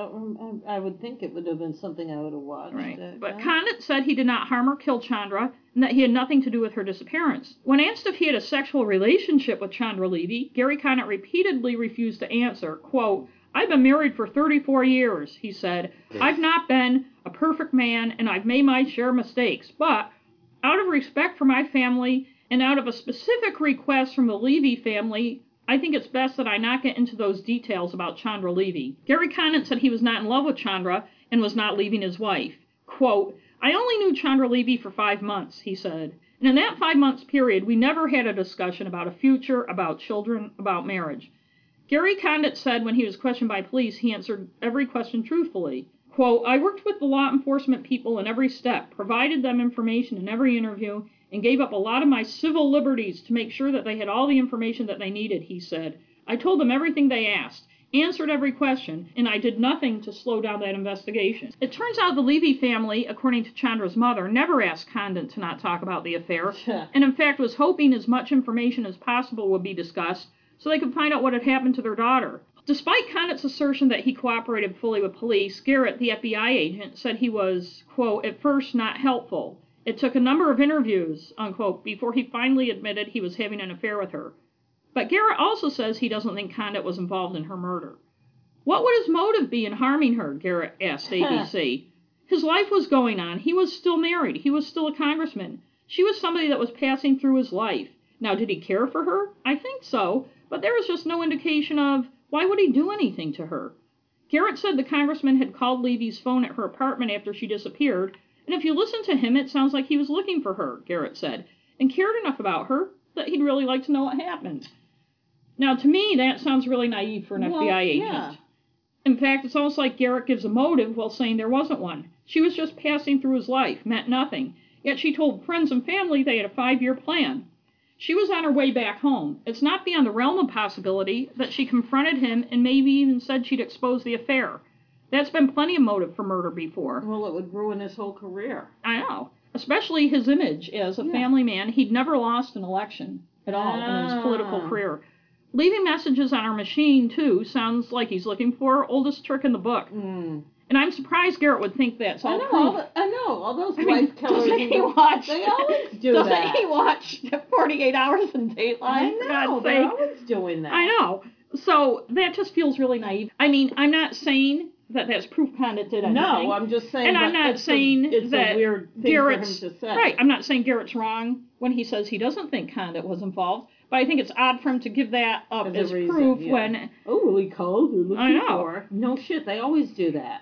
I would think it would have been something I would have watched. Right. It, but yeah. Condit said he did not harm or kill Chandra and that he had nothing to do with her disappearance. When asked if he had a sexual relationship with Chandra Levy, Gary Condit repeatedly refused to answer. Quote, I've been married for 34 years, he said. I've not been a perfect man and I've made my share of mistakes, but out of respect for my family and out of a specific request from the Levy family, I think it's best that I not get into those details about Chandra Levy. Gary Condit said he was not in love with Chandra and was not leaving his wife. Quote, I only knew Chandra Levy for five months, he said. And in that five months period, we never had a discussion about a future, about children, about marriage. Gary Condit said when he was questioned by police, he answered every question truthfully. Quote, I worked with the law enforcement people in every step, provided them information in every interview, and gave up a lot of my civil liberties to make sure that they had all the information that they needed, he said. I told them everything they asked, answered every question, and I did nothing to slow down that investigation. It turns out the Levy family, according to Chandra's mother, never asked Condit to not talk about the affair, and in fact was hoping as much information as possible would be discussed so they could find out what had happened to their daughter. Despite Condit's assertion that he cooperated fully with police, Garrett, the FBI agent, said he was, quote, at first not helpful. It took a number of interviews, unquote, before he finally admitted he was having an affair with her. But Garrett also says he doesn't think Condit was involved in her murder. What would his motive be in harming her? Garrett asked ABC. his life was going on. He was still married. He was still a congressman. She was somebody that was passing through his life. Now, did he care for her? I think so, but there was just no indication of why would he do anything to her. Garrett said the congressman had called Levy's phone at her apartment after she disappeared, and if you listen to him, it sounds like he was looking for her, Garrett said, and cared enough about her that he'd really like to know what happened. Now, to me, that sounds really naive for an Well, FBI agent. yeah. In fact, it's almost like Garrett gives a motive while saying there wasn't one. She was just passing through his life, meant nothing. Yet she told friends and family they had a five year plan. She was on her way back home. It's not beyond the realm of possibility that she confronted him and maybe even said she'd expose the affair. That's been plenty of motive for murder before. Well, it would ruin his whole career. I know. Especially his image as a Yeah. family man. He'd never lost an election at all in his political Ah. career. Leaving messages on our machine, too, sounds like he's looking for oldest trick in the book. Mm. And I'm surprised Garrett would think that's I all know. All the, I know. All those I mean, wife killers. doesn't he watch? They always do doesn't that. he watch 48 Hours in Dateline? I know. They're sake? always doing that. I know. So that just feels really naive. I mean, I'm not saying that that's proof Condit did anything. No, I'm just saying. and I'm not it's saying a, that weird thing Garrett's for him to say. right. I'm not saying Garrett's wrong when he says he doesn't think Condit was involved, but I think it's odd for him to give that up As as, reason, proof yeah. when Oh, well, he called. I know. for. No shit. They always do that.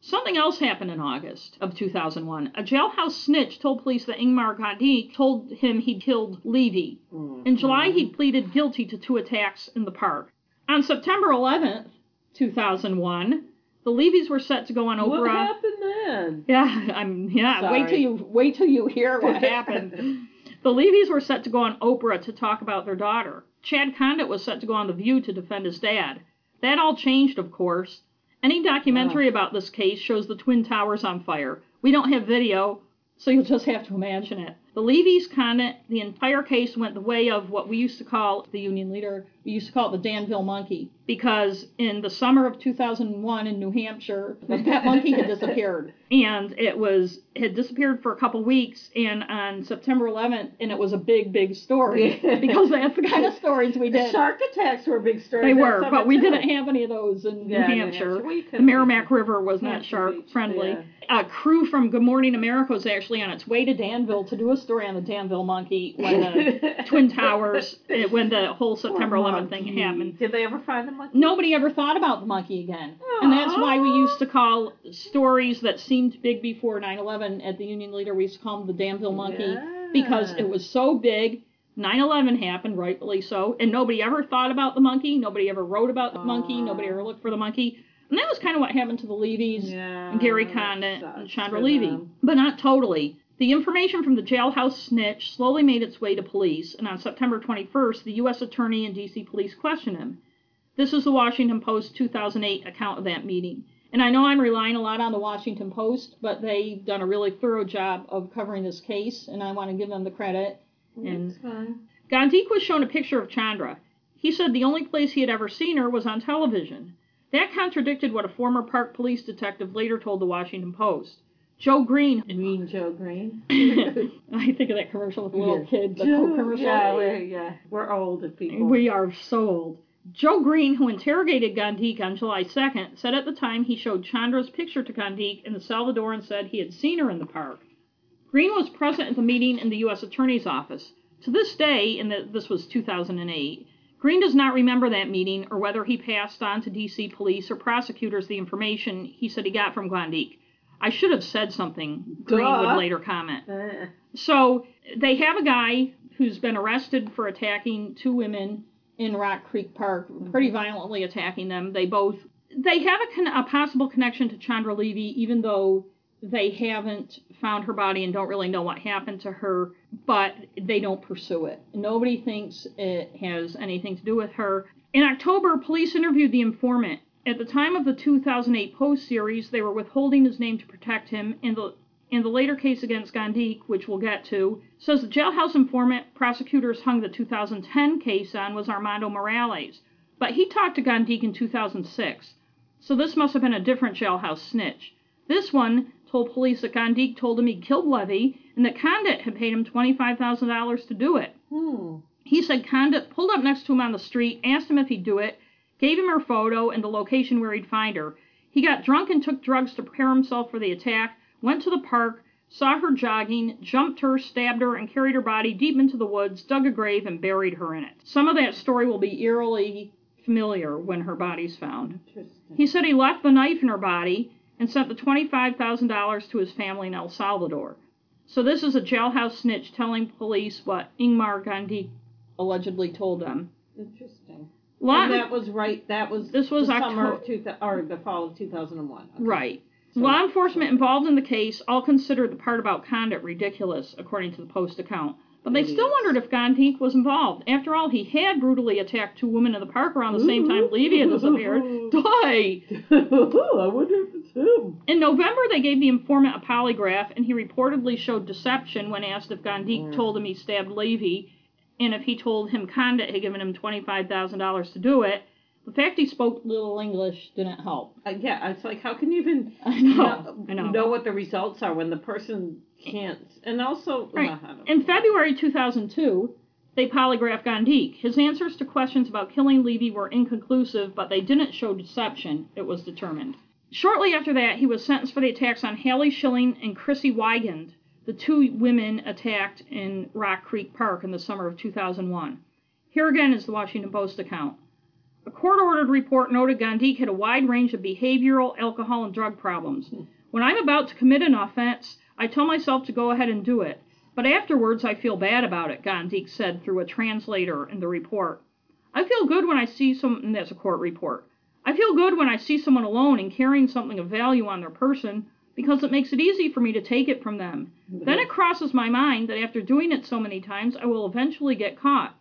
Something else happened in August of 2001. A jailhouse snitch told police that Ingmar Guandique told him he'd killed Levy. Mm-hmm. In July, he pleaded guilty to two attacks in the park. On September 11th, 2001, the Levys were set to go on Oprah. What happened then? Yeah, I'm yeah. Wait till you wait till you hear what happened. the Levys were set to go on Oprah to talk about their daughter. Chad Condit was set to go on The View to defend his dad. That all changed, of course. Any documentary about this case shows the Twin Towers on fire. We don't have video, so you'll just have to imagine it. The Levy's Condit, the entire case went the way of what we used to call the union leader, we used to call it the Danville monkey, because in the summer of 2001 in New Hampshire, the pet monkey had disappeared. And it was had disappeared for a couple weeks, and on September 11th, and it was a big, big story because that's the kind of stories we did. Shark attacks were a big story. They were, but we too. didn't have any of those in Yeah, New New Hampshire. Hampshire. Well, you the Merrimack River was not shark Beach, friendly. yeah. A crew from Good Morning America was actually on its way to Danville to do a story on the Danville monkey when the Twin Towers, when the whole September Poor 11th thing monkey. happened. Did they ever find the monkey? Nobody ever thought about the monkey again. And that's why we used to call stories that seemed big before 9 11 at the Union Leader, we used to call them the Danville monkey because it was so big. 9 11 happened, rightfully so, and nobody ever thought about the monkey. Nobody ever wrote about the monkey. Nobody ever looked for the monkey. And that was kind of what happened to the Levy's Yeah, and Gary sucks and Chandra Levy. them. But not totally. The information from the jailhouse snitch slowly made its way to police, and on September 21st, the U.S. Attorney and D.C. police questioned him. This is the Washington Post 2008 account of that meeting. And I know I'm relying a lot on the Washington Post, but they've done a really thorough job of covering this case, and I want to give them the credit. And It's fine. Guandique was shown a picture of Chandra. He said the only place he had ever seen her was on television. That contradicted what a former Park police detective later told the Washington Post. Joe Green, You mean Joe Green? I think of that commercial with the little Yeah. kid, the Joe, commercial. Yeah, we're, yeah, we're old people. We are so old. Joe Green, who interrogated Guandique on July 2nd, said at the time he showed Chandra's picture to Guandique in the Salvador and said he had seen her in the park. Green was present at the meeting in the U.S. Attorney's Office. To this day, and this was 2008, Green does not remember that meeting or whether he passed on to D.C. police or prosecutors the information he said he got from Guandique. I should have said something, Green Duh. would later comment. Uh, So they have a guy who's been arrested for attacking two women in Rock Creek Park, pretty violently attacking them. They both they have a, con- a possible connection to Chandra Levy, even though they haven't found her body and don't really know what happened to her, but they don't pursue it. Nobody thinks it has anything to do with her. In October, police interviewed the informant. At the time of the 2008 Post series, they were withholding his name to protect him, and the in the later case against Guandique, which we'll get to, says the jailhouse informant prosecutors hung the 2010 case on was Armando Morales, but he talked to Guandique in 2006, so this must have been a different jailhouse snitch. This one told police that Guandique told him he killed Levy and that Condit had paid him $25,000 to do it. hmm. He said Condit pulled up next to him on the street, asked him if he'd do it, gave him her photo and the location where he'd find her. He got drunk and took drugs to prepare himself for the attack, went to the park, saw her jogging, jumped her, stabbed her, and carried her body deep into the woods, dug a grave, and buried her in it. Some of that story will be eerily familiar when her body's found. He said he left the knife in her body and sent the $25,000 to his family in El Salvador. So this is a jailhouse snitch telling police what Ingmar Guandique allegedly told them. Interesting. Lot and that was right. That was This was summer of two or the fall of 2001. Okay. right. So- Law enforcement involved in the case all considered the part about Condit ridiculous, according to the Post account. But they still wondered if Guandique was involved. After all, he had brutally attacked two women in the park around the same time Levy had disappeared. Die! I wonder if it's him. In November, they gave the informant a polygraph, and he reportedly showed deception when asked if Guandique Mm. told him he stabbed Levy, and if he told him Condit had given him $25,000 to do it. The fact he spoke little English didn't help. Uh, yeah, it's like how can you even I know, I know. what the results are when the person can't? And also, Right. uh, In know. February 2002, they polygraphed Guandique. His answers to questions about killing Levy were inconclusive, but they didn't show deception, it was determined. Shortly after that, he was sentenced for the attacks on Hallie Schilling and Chrissy Wiegand, the two women attacked in Rock Creek Park in the summer of 2001. Here again is the Washington Post account. A court ordered report noted Guandique had a wide range of behavioral, alcohol, and drug problems. When I'm about to commit an offense, I tell myself to go ahead and do it. But afterwards, I feel bad about it, Guandique said through a translator in the report. I feel good when I see some, and that's a court report. I feel good when I see someone alone and carrying something of value on their person because it makes it easy for me to take it from them. Mm-hmm. Then it crosses my mind that after doing it so many times, I will eventually get caught.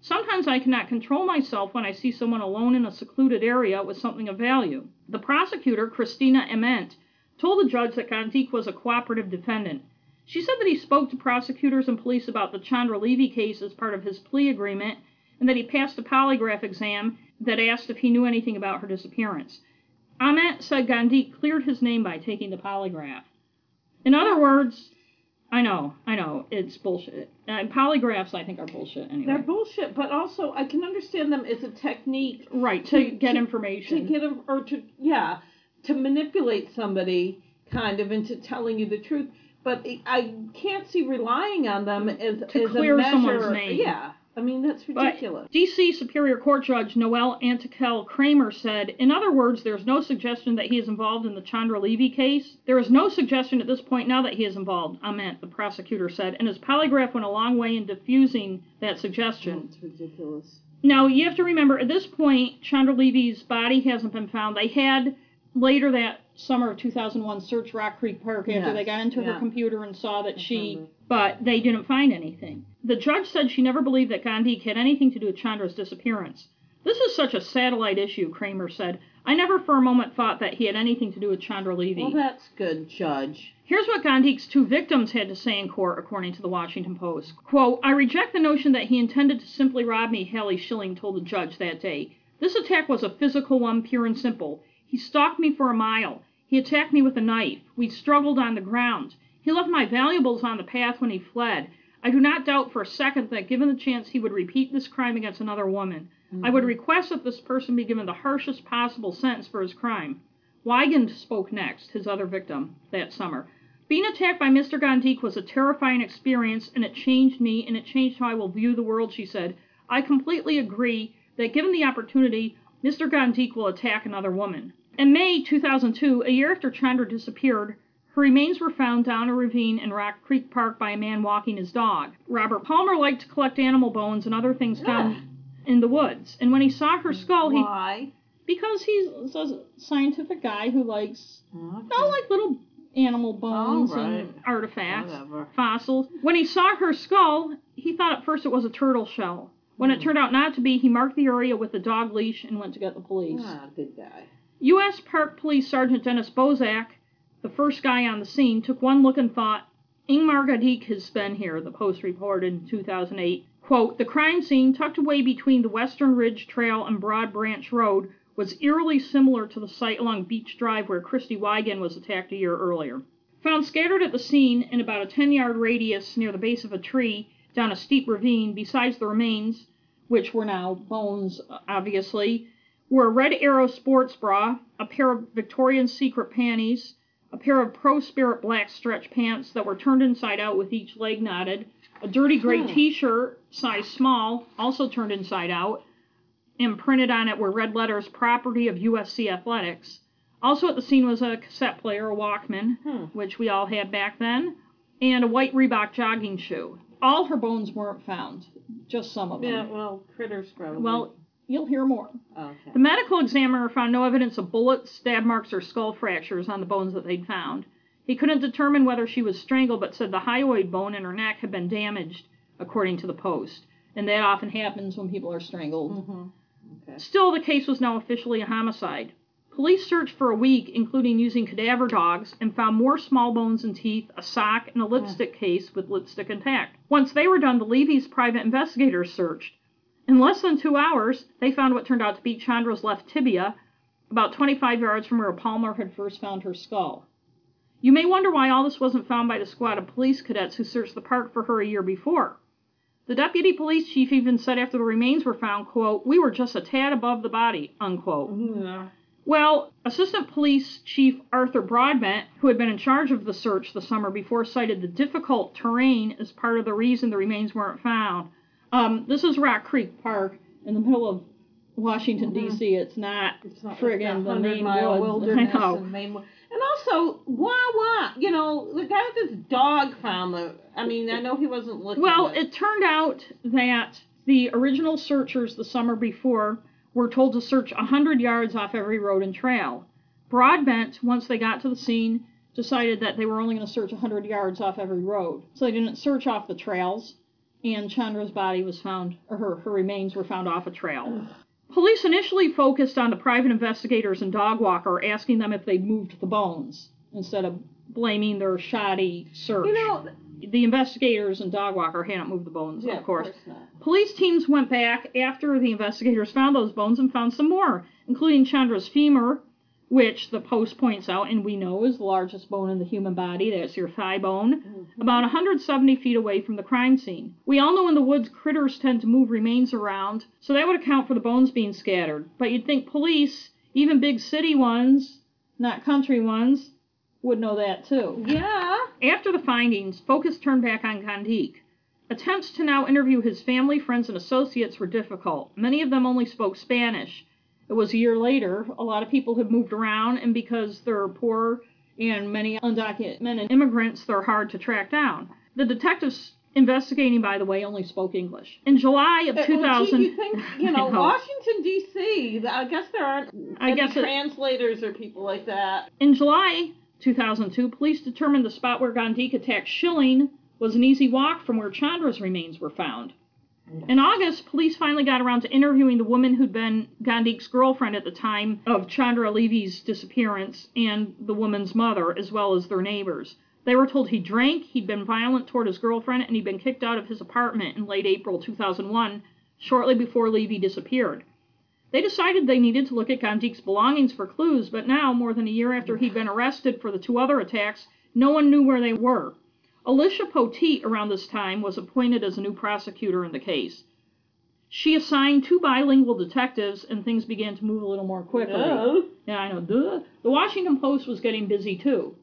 Sometimes I cannot control myself when I see someone alone in a secluded area with something of value. The prosecutor, Christina Ament, told the judge that Guandique was a cooperative defendant. She said that he spoke to prosecutors and police about the Chandra Levy case as part of his plea agreement, and that he passed a polygraph exam that asked if he knew anything about her disappearance. Ament said Guandique cleared his name by taking the polygraph. In other words, I know, I know, it's bullshit. And polygraphs, I think, are bullshit anyway. They're bullshit, but also I can understand them as a technique right to, to- get to- information. to get or to yeah to manipulate somebody kind of into telling you the truth. But I can't see relying on them as To as clear a measure. someone's name. Yeah, I mean that's But ridiculous. D.C. Superior Court Judge Noel Anketell Kramer said, in other words, there's no suggestion that he is involved in the Chandra Levy case. There is no suggestion at this point now that he is involved, Ament, the prosecutor said, and his polygraph went a long way in diffusing that suggestion. That's ridiculous. Now, you have to remember, at this point, Chandra Levy's body hasn't been found. They had later that summer of 2001 searched Rock Creek Park after Yes, they got into her computer and saw that she, remember. but they didn't find anything. The judge said she never believed that Guandique had anything to do with Chandra's disappearance. This is such a satellite issue, Kramer said. I never for a moment thought that he had anything to do with Chandra Levy. Well, that's good, Judge. Here's what Guandique's two victims had to say in court, according to the Washington Post. Quote, I reject the notion that he intended to simply rob me, Hallie Schilling told the judge that day. This attack was a physical one, pure and simple. He stalked me for a mile. He attacked me with a knife. We struggled on the ground. He left my valuables on the path when he fled. I do not doubt for a second that given the chance he would repeat this crime against another woman. I would mm-hmm. request that this person be given the harshest possible sentence for his crime. Wiegand spoke next, his other victim, that summer. Being attacked by Mr. Guandique was a terrifying experience, and it changed me, and it changed how I will view the world, she said. I completely agree that given the opportunity, Mr. Guandique will attack another woman. In May 2002, a year after Chandra disappeared, her remains were found down a ravine in Rock Creek Park by a man walking his dog. Robert Palmer liked to collect animal bones and other things found in the woods, and when he saw her skull, he Why? because he's a scientific guy who likes Okay. no like little animal bones right. and artifacts, Whatever. fossils. When he saw her skull, he thought at first it was a turtle shell. When Hmm. it turned out not to be, he marked the area with a dog leash and went to get the police. Ah, good guy. U.S. Park Police Sergeant Dennis Bozak, the first guy on the scene, took one look and thought, Ingmar Guandique has been here, the Post reported in 2008. Quote, the crime scene, tucked away between the Western Ridge Trail and Broad Branch Road, was eerily similar to the site along Beach Drive where Christy Wiegand was attacked a year earlier. Found scattered at the scene in about a 10 yard radius near the base of a tree down a steep ravine, besides the remains, which were now bones, obviously, were a Red Arrow sports bra, a pair of Victoria's Secret panties, a pair of Pro Spirit black stretch pants that were turned inside out with each leg knotted, a dirty gray Hmm. t shirt, size small, also turned inside out, and printed on it were red letters property of USC Athletics. Also at the scene was a cassette player, a Walkman, Hmm. which we all had back then, and a white Reebok jogging shoe. All her bones weren't found, just some of them. Yeah, well, critters probably. Well, you'll hear more. okay. The medical examiner found no evidence of bullets, stab marks, or skull fractures on the bones that they'd found. He couldn't determine whether she was strangled, but said the hyoid bone in her neck had been damaged, according to the Post. And that often happens when people are strangled. hmm Okay. Still, the case was now officially a homicide. Police searched for a week, including using cadaver dogs, and found more small bones and teeth, a sock, and a lipstick case with lipstick intact. Once they were done, the Levy's private investigators searched. In less than two hours, they found what turned out to be Chandra's left tibia, about 25 yards from where Palmer had first found her skull. You may wonder why all this wasn't found by the squad of police cadets who searched the park for her a year before. The deputy police chief even said after the remains were found, quote, we were just a tad above the body, unquote. Mm-hmm, yeah. Well, Assistant Police Chief Arthur Broadbent, who had been in charge of the search the summer before, cited the difficult terrain as part of the reason the remains weren't found. Um, this is Rock Creek Park in the middle of Washington, Mhm. D.C. It's not It's not friggin' the main mile woods. wilderness I know. and Maine wo- And also, wah wah. You know, the guy with his dog found the. I mean, I know he wasn't looking. Well, it turned out that the original searchers the summer before were told to search 100 yards off every road and trail. Broadbent, once they got to the scene, decided that they were only going to search 100 yards off every road. So they didn't search off the trails, and Chandra's body was found, or her, her remains were found off a trail. Police initially focused on the private investigators and dog walker, asking them if they'd moved the bones instead of blaming their shoddy search. You know, the investigators and dog walker hadn't moved the bones, yeah, of course. not. Police teams went back after the investigators found those bones and found some more, including Chandra's femur, which the Post points out, and we know is the largest bone in the human body. That's your thigh bone, Mhm. about 170 feet away from the crime scene. We all know in the woods critters tend to move remains around, so that would account for the bones being scattered. But you'd think police, even big city ones, not country ones, would know that too. Yeah. After the findings, focus turned back on Guandique. Attempts to now interview his family, friends, and associates were difficult. Many of them only spoke Spanish. It was a year later. A lot of people had moved around, and because they're poor and many undocumented immigrants, they're hard to track down. The detectives investigating, by the way, only spoke English. In July of well, 2000, gee, you think you know know. Washington D.C. I guess there aren't I guess it- translators or people like that. In July 2002, police determined the spot where Guandique attacked Schilling was an easy walk from where Chandra's remains were found. In August, police finally got around to interviewing the woman who'd been Guandique's girlfriend at the time of Chandra Levy's disappearance and the woman's mother, as well as their neighbors. They were told he drank, he'd been violent toward his girlfriend, and he'd been kicked out of his apartment in late April 2001, shortly before Levy disappeared. They decided they needed to look at Guandique's belongings for clues, but now, more than a year after he'd been arrested for the two other attacks, no one knew where they were. Alicia Poteet, around this time, was appointed as a new prosecutor in the case. She assigned two bilingual detectives, and things began to move a little more quickly. No. Yeah, I know. Duh. The Washington Post was getting busy too.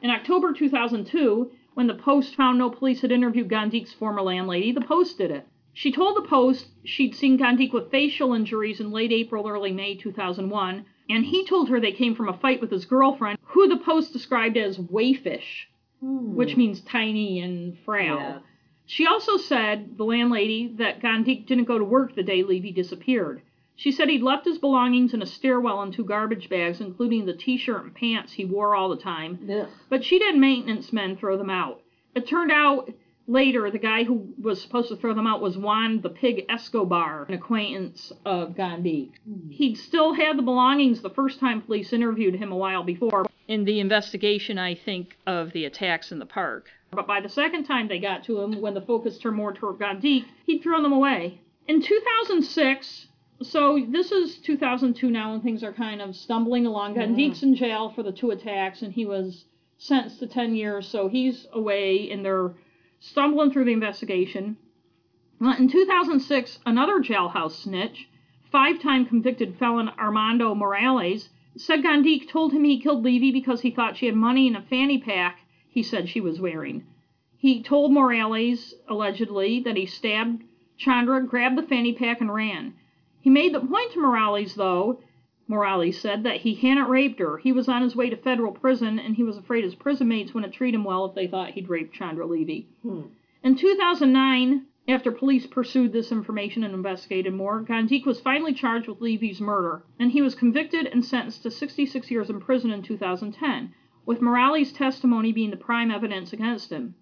In October 2002, when the Post found no police had interviewed Guandique's former landlady, the Post did it. She told the Post she'd seen Guandique with facial injuries in late April, early May 2001, and he told her they came from a fight with his girlfriend, who the Post described as waifish, Hmm. which means tiny and frail. Yeah. She also said, the landlady, that Guandique didn't go to work the day Levy disappeared. She said he'd left his belongings in a stairwell in two garbage bags, including the t shirt and pants he wore all the time, Ugh. but she'd had maintenance men throw them out. It turned out later the guy who was supposed to throw them out was Juan the Pig Escobar, an acquaintance of Guandique. Hmm. He'd still had the belongings the first time police interviewed him a while before. In the investigation, I think, of the attacks in the park. But by the second time they got to him, when the focus turned more toward Guandique, he'd thrown them away. In 2006, so this is 2002 now, and things are kind of stumbling along. Guandique's in jail for the two attacks, and he was sentenced to 10 years, so he's away, and they're stumbling through the investigation. In 2006, another jailhouse snitch, five time convicted felon Armando Morales, said Guandique told him he killed Levy because he thought she had money in a fanny pack he said she was wearing. He told Morales, allegedly, that he stabbed Chandra, grabbed the fanny pack, and ran. He made the point to Morales, though, Morales said, that he hadn't raped her. He was on his way to federal prison, and he was afraid his prison mates wouldn't treat him well if they thought he'd raped Chandra Levy. Hmm. In 2009, after police pursued this information and investigated more, Guandique was finally charged with Levy's murder, and he was convicted and sentenced to 66 years in prison in 2010, with Morales' testimony being the prime evidence against him.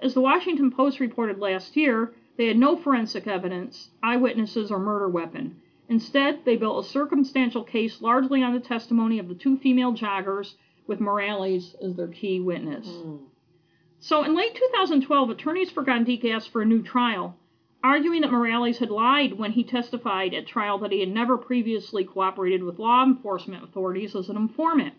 As the Washington Post reported last year, they had no forensic evidence, eyewitnesses, or murder weapon. Instead, they built a circumstantial case largely on the testimony of the two female joggers, with Morales as their key witness. Hmm. So in late 2012, attorneys for Guandique asked for a new trial, arguing that Morales had lied when he testified at trial that he had never previously cooperated with law enforcement authorities as an informant.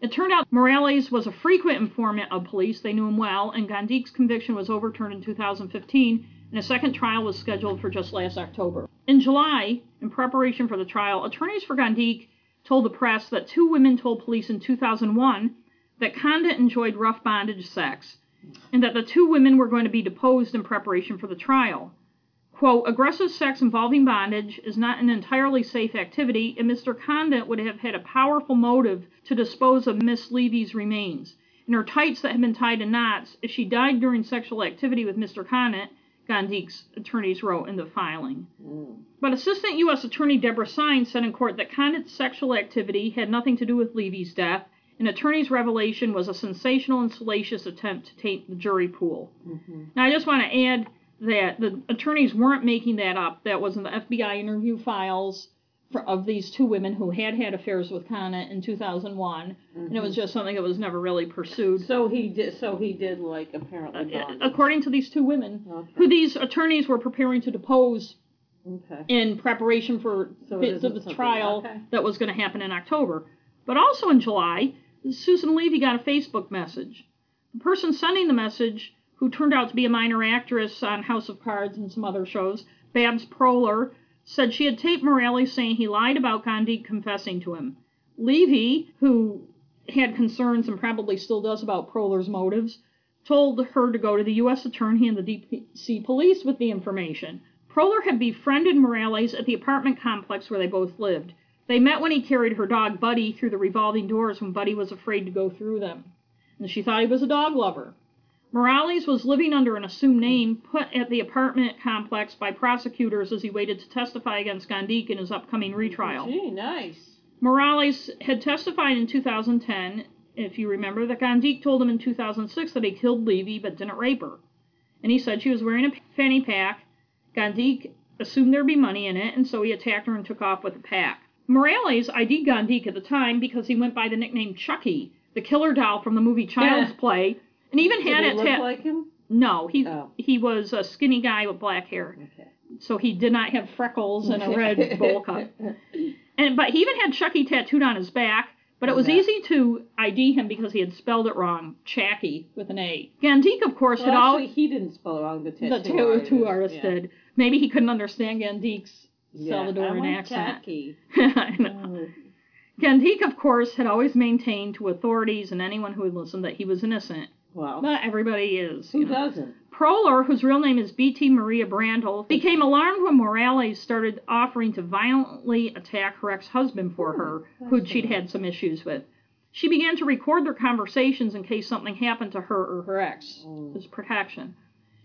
It turned out Morales was a frequent informant of police, they knew him well, and Guandique's conviction was overturned in 2015, and a second trial was scheduled for just last October. In July, in preparation for the trial, attorneys for Guandique told the press that two women told police in 2001 that Condit enjoyed rough bondage sex, and that the two women were going to be deposed in preparation for the trial. Quote, aggressive sex involving bondage is not an entirely safe activity, and Mr. Condit would have had a powerful motive to dispose of Miss Levy's remains. In her tights that had been tied in knots, if she died during sexual activity with Mr. Condit, Guandique's attorneys wrote in the filing. Hmm. But Assistant U.S. Attorney Deborah Sines said in court that Condit's sexual activity had nothing to do with Levy's death, and attorney's revelation was a sensational and salacious attempt to taint the jury pool. Mhm. Now, I just want to add that the attorneys weren't making that up. That was in the FBI interview files for, of these two women who had had affairs with Condit in 2001, and it was just something that was never really pursued. So he did. So he did like apparently. Uh, according to these two women, Okay. who these attorneys were preparing to depose Okay. in preparation for So bits of the trial okay. that was going to happen in October. But also in July, Susan Levy got a Facebook message. The person sending the message, who turned out to be a minor actress on House of Cards and some other shows, Babs Proler, said she had taped Morales saying he lied about Guandique confessing to him. Levy, who had concerns and probably still does about Proler's motives, told her to go to the U.S. Attorney and the DC Police with the information. Proler had befriended Morales at the apartment complex where they both lived. They met when he carried her dog Buddy through the revolving doors when Buddy was afraid to go through them. And she thought he was a dog lover. Morales was living under an assumed name put at the apartment complex by prosecutors as he waited to testify against Guandique in his upcoming retrial. Gee, nice. Morales had testified in 2010, if you remember, that Guandique told him in 2006 that he killed Levy but didn't rape her. And he said she was wearing a fanny pack. Guandique assumed there'd be money in it, and so he attacked her and took off with the pack. Morales ID'd Guandique at the time because he went by the nickname Chucky, the killer doll from the movie Child's Yeah. Play, and even Did had he it look ta- like him? No, he Oh. he was a skinny guy with black hair, Okay. so he did not have freckles and a red bowl cut. And but he even had Chucky tattooed on his back. But it was Yeah. easy to ID him because he had spelled it wrong, Chacky with an A. Guandique, of course, Well, had actually, always he didn't spell it wrong. The tattoo, the tattoo artist, artist yeah. did. Maybe he couldn't understand Guandique's Yeah, Salvadoran accent. tacky. I know. Guandique, of course, had always maintained to authorities and anyone who had listened that he was innocent. Well, Not everybody is. who doesn't? Proler, whose real name is B.T. Maria Brandel, became alarmed when Morales started offering to violently attack her ex-husband for her, who she'd had some issues with. She began to record their conversations in case something happened to her or her ex, Mm. as protection.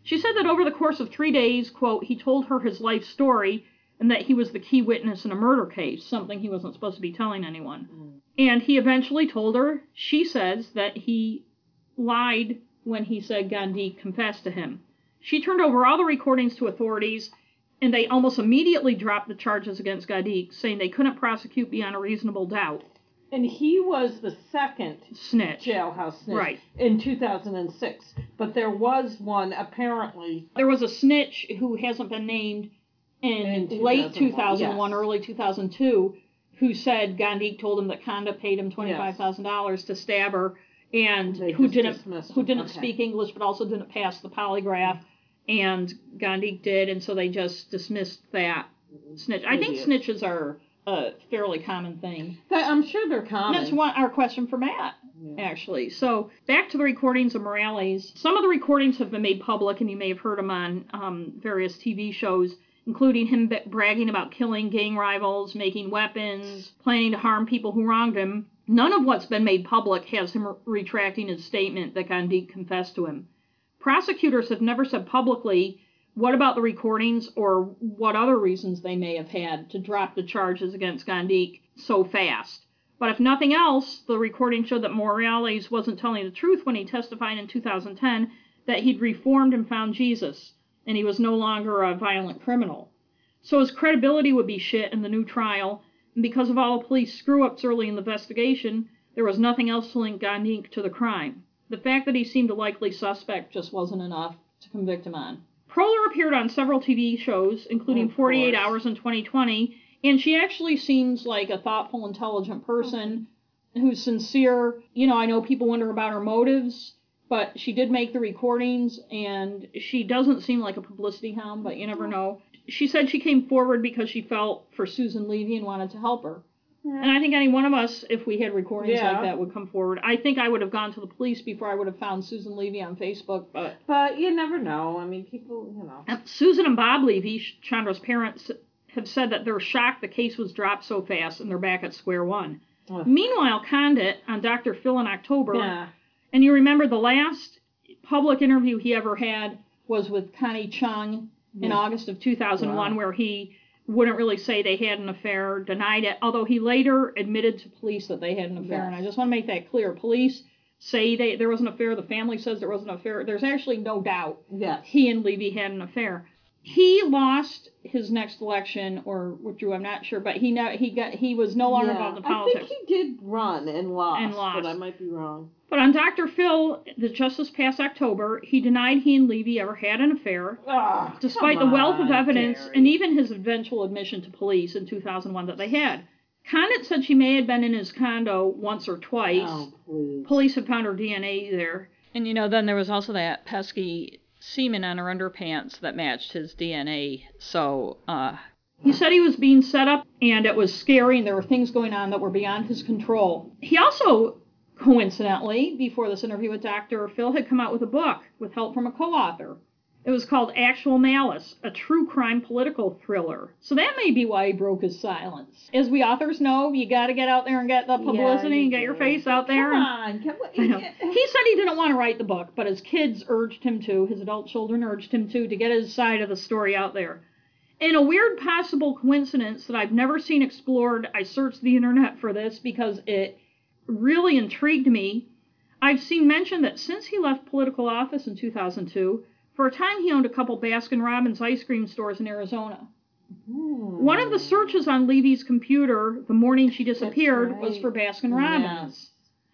She said that over the course of three days, quote, he told her his life story and that he was the key witness in a murder case, something he wasn't supposed to be telling anyone. Mm. And he eventually told her, she says, that he lied when he said Guandique confessed to him. She turned over all the recordings to authorities, and they almost immediately dropped the charges against Guandique, saying they couldn't prosecute beyond a reasonable doubt. And he was the second Snitch. jailhouse snitch Right. in 2006. But there was one apparently. There was a snitch who hasn't been named in, In late 2001, 2001, yes. early 2002, who said Guandique told him that Condit paid him $25,000 to stab her, and They who didn't who didn't Okay. speak English but also didn't pass the polygraph, and Guandique did, and so they just dismissed that snitch. I think snitches are a fairly common thing. That- I'm sure they're common. That's one our question for Matt Yeah. actually. So back to the recordings of Morales. Some of the recordings have been made public, and you may have heard them on um, various TV shows, including him bragging about killing gang rivals, making weapons, planning to harm people who wronged him. None of what's been made public has him re- retracting his statement that Guandique confessed to him. Prosecutors have never said publicly what about the recordings or what other reasons they may have had to drop the charges against Guandique so fast. But if nothing else, the recording showed that Morales wasn't telling the truth when he testified in 2010 that he'd reformed and found Jesus, and he was no longer a violent criminal. So his credibility would be shit in the new trial, and because of all the police screw ups early in the investigation, there was nothing else to link Guandique to the crime. The fact that he seemed a likely suspect just wasn't enough to convict him on. Proler appeared on several TV shows, including Of 48 course. Hours in 2020, and she actually seems like a thoughtful, intelligent person who's sincere. You know, I know people wonder about her motives, but she did make the recordings, and she doesn't seem like a publicity hound, but you never mm-hmm. know. She said she came forward because she felt for Susan Levy and wanted to help her. And I think any one of us, if we had recordings Yeah. like that, would come forward. I think I would have gone to the police before I would have found Susan Levy on Facebook, but But you never know. I mean, people, you know. uh, Susan and Bob Levy, Chandra's parents, have said that they're shocked the case was dropped so fast and they're back at square one. Ugh. Meanwhile, Condit on Dr. Phil in October, Yeah. and you remember the last public interview he ever had was with Connie Chung in Yeah. August of 2001, Wow. where he wouldn't really say they had an affair, denied it, although he later admitted to police that they had an affair. And I just want to make that clear. Police say they, there was an affair, the family says there was an affair. There's actually no doubt Yes. he and Levy had an affair. He lost his next election or withdrew. I'm not sure, but he now he got he was no longer yeah, involved in politics. I think he did run and lost, And lost. but I might be wrong. But on Dr. Phil, the just this past October, he denied he and Levy ever had an affair, despite the come wealth of evidence Gary. and even his eventual admission to police in 2001 that they had. Condit said she may have been in his condo once or twice. Oh. Police had found her DNA there. And you know, then there was also that pesky semen on her underpants that matched his DNA. So, uh, he said he was being set up and it was scary and there were things going on that were beyond his control. He also, coincidentally, before this interview with Dr. Phil, had come out with a book with help from a co author. It was called Actual Malice, a true crime political thriller. So that may be why he broke his silence. As we authors know, you got to get out there and get the publicity you and get your face out there. Come on, come on. He said he didn't want to write the book, but his kids urged him to, his adult children urged him to, to get his side of the story out there. In a weird possible coincidence that I've never seen explored, I searched the internet for this because it really intrigued me. I've seen mention that since he left political office in 2002, for a time he owned a couple Baskin Robbins ice cream stores in Arizona. Hmm. One of the searches on Levy's computer the morning she disappeared right. was for Baskin Robbins. Yes.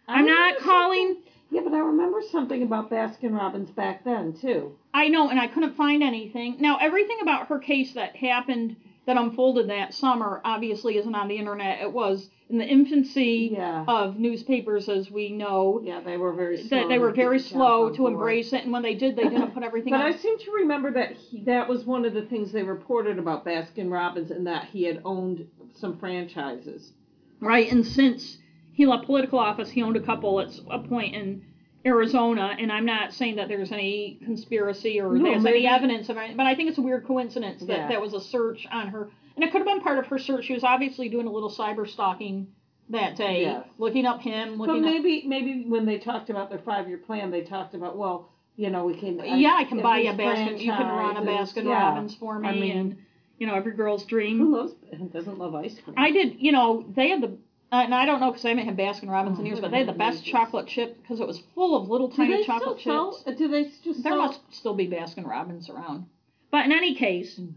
I'm not calling. Yeah, but I remember something about Baskin Robbins back then too. I know, and I couldn't find anything. Now, everything about her case that happened, that unfolded that summer, obviously isn't on the internet. It was in the infancy Yeah. of newspapers, as we know, Yeah, they were very slow. they were to very slow to embrace it, and when they did, they didn't put everything But on. I seem to remember that he, that was one of the things they reported about Baskin Robbins, and that he had owned some franchises. Right, and since he left political office, he owned a couple at a point in Arizona, and I'm not saying that there's any conspiracy or No, there's maybe- any evidence of it, but I think it's a weird coincidence that Yeah. there was a search on her, and it could have been part of her search. She was obviously doing a little cyber stalking that day, Yes. looking up him, But looking up. maybe maybe when they talked about their five year plan, they talked about well, you know, we can. yeah, I can buy you a basket, You can run a basket yeah. Robbins for me, I mean- and you know every girl's Who dream. loves doesn't love ice cream? I did, you know, they had the. Uh, and I don't know because I haven't had Baskin Robbins in Oh, years, but they had the best outrageous. chocolate chip because it was full of little do tiny they chocolate still chips. sell? Do they just There sell? must still be Baskin Robbins around. But in any case, Hmm.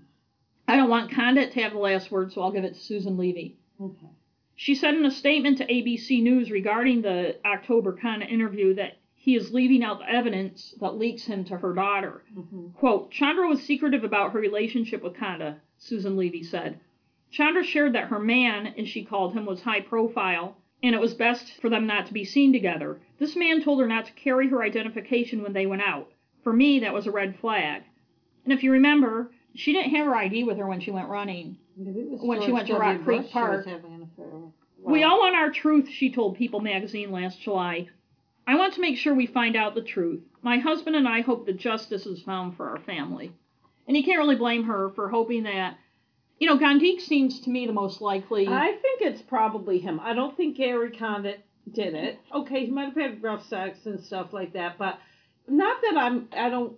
I don't want Condit to have the last word, so I'll give it to Susan Levy. Okay. She said in a statement to ABC News regarding the October Condit interview that he is leaving out the evidence that leaks him to her daughter. Mhm. Quote, Chandra was secretive about her relationship with Condit, Susan Levy said. Chandra shared that her man, as she called him, was high profile, and it was best for them not to be seen together. This man told her not to carry her identification when they went out. For me, that was a red flag. And if you remember, she didn't have her ID with her when she went running. Maybe it was When she went to Rock Creek Park. was having an affair with. We all want our truth, she told People magazine last July. I want to make sure we find out the truth. My husband and I hope that justice is found for our family. And you can't really blame her for hoping that. You know, Guandique seems to me the most likely. I think it's probably him. I don't think Gary Condit did it. Okay, he might have had rough sex and stuff like that, but not that I'm. I don't.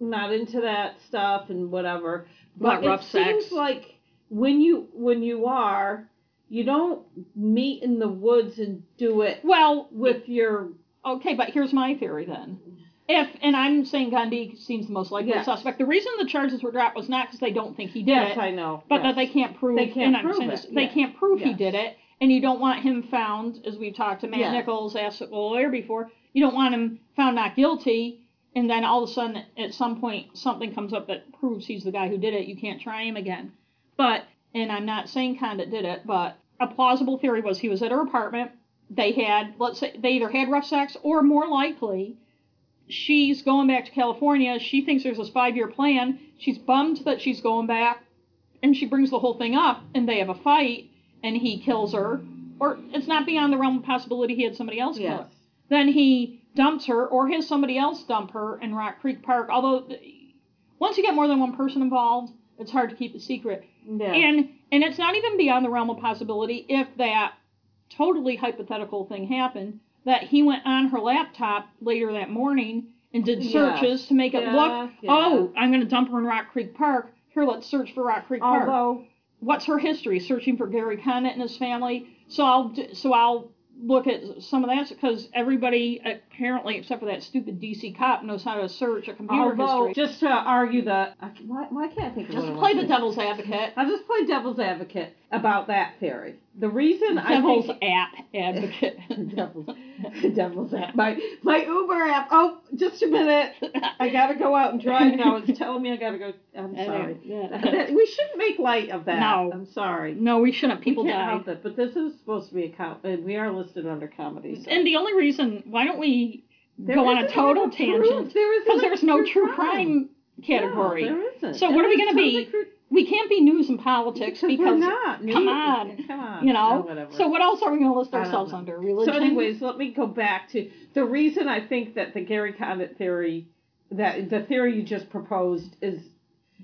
Not into that stuff and whatever. But rough it sex. seems like when you when you are, you don't meet in the woods and do it well, with your. okay, but here's my theory then. If, and I'm saying Guandique seems the most likely Yes. suspect, the reason the charges were dropped was not because they don't think he did Yes, it. I know. But yes. that they can't prove. They can't prove it, this, They can't prove he did it, and you don't want him found, as we've talked to Matt. Nichols, asked a lawyer before. You don't want him found not guilty, and then all of a sudden, at some point, something comes up that proves he's the guy who did it. You can't try him again. But, and I'm not saying Condit did it, but a plausible theory was he was at her apartment. They had, let's say, they either had rough sex, or more likely, she's going back to California. She thinks there's this five year plan. She's bummed that she's going back, and she brings the whole thing up, and they have a fight, and he kills her. Or it's not beyond the realm of possibility he had somebody else kill Yes. her. Then he dumps her, or has somebody else dump her in Rock Creek Park. Although, once you get more than one person involved, it's hard to keep a secret. And and it's not even beyond the realm of possibility if that totally hypothetical thing happened that he went on her laptop later that morning and did searches to make it Yeah, look, yeah. oh, I'm going to dump her in Rock Creek Park. Here, let's search for Rock Creek Park. Although What's her history? Searching for Gary Condit and his family. So I'll so I'll look at some of that because everybody apparently, except for that stupid DC cop, knows how to search a computer Although, history. just to argue that, I- why, why can't I think Just what to I play the devil's advocate. I'll just play devil's advocate about that theory. The reason Devil's I think app advocate. devil's devil's app. My my Uber app. Oh, just a minute. I gotta go out and drive now. It's telling me I gotta go. I'm sorry. Yeah. We shouldn't make light of that. No. I'm sorry. No, we shouldn't. People we can't die. help it, but this is supposed to be a com- and we are listed under comedy. So. And the only reason, why don't we There go on a total tangent? There Because a there's no true crime category. No, there isn't. So what are we gonna be? We can't be news and politics because, because, we're not. come News- on, Come on. you know. Whatever. so what else are we going to list ourselves under? Religion. So, anyways, let me go back to the reason I think that the Gary Condit theory, that the theory you just proposed, is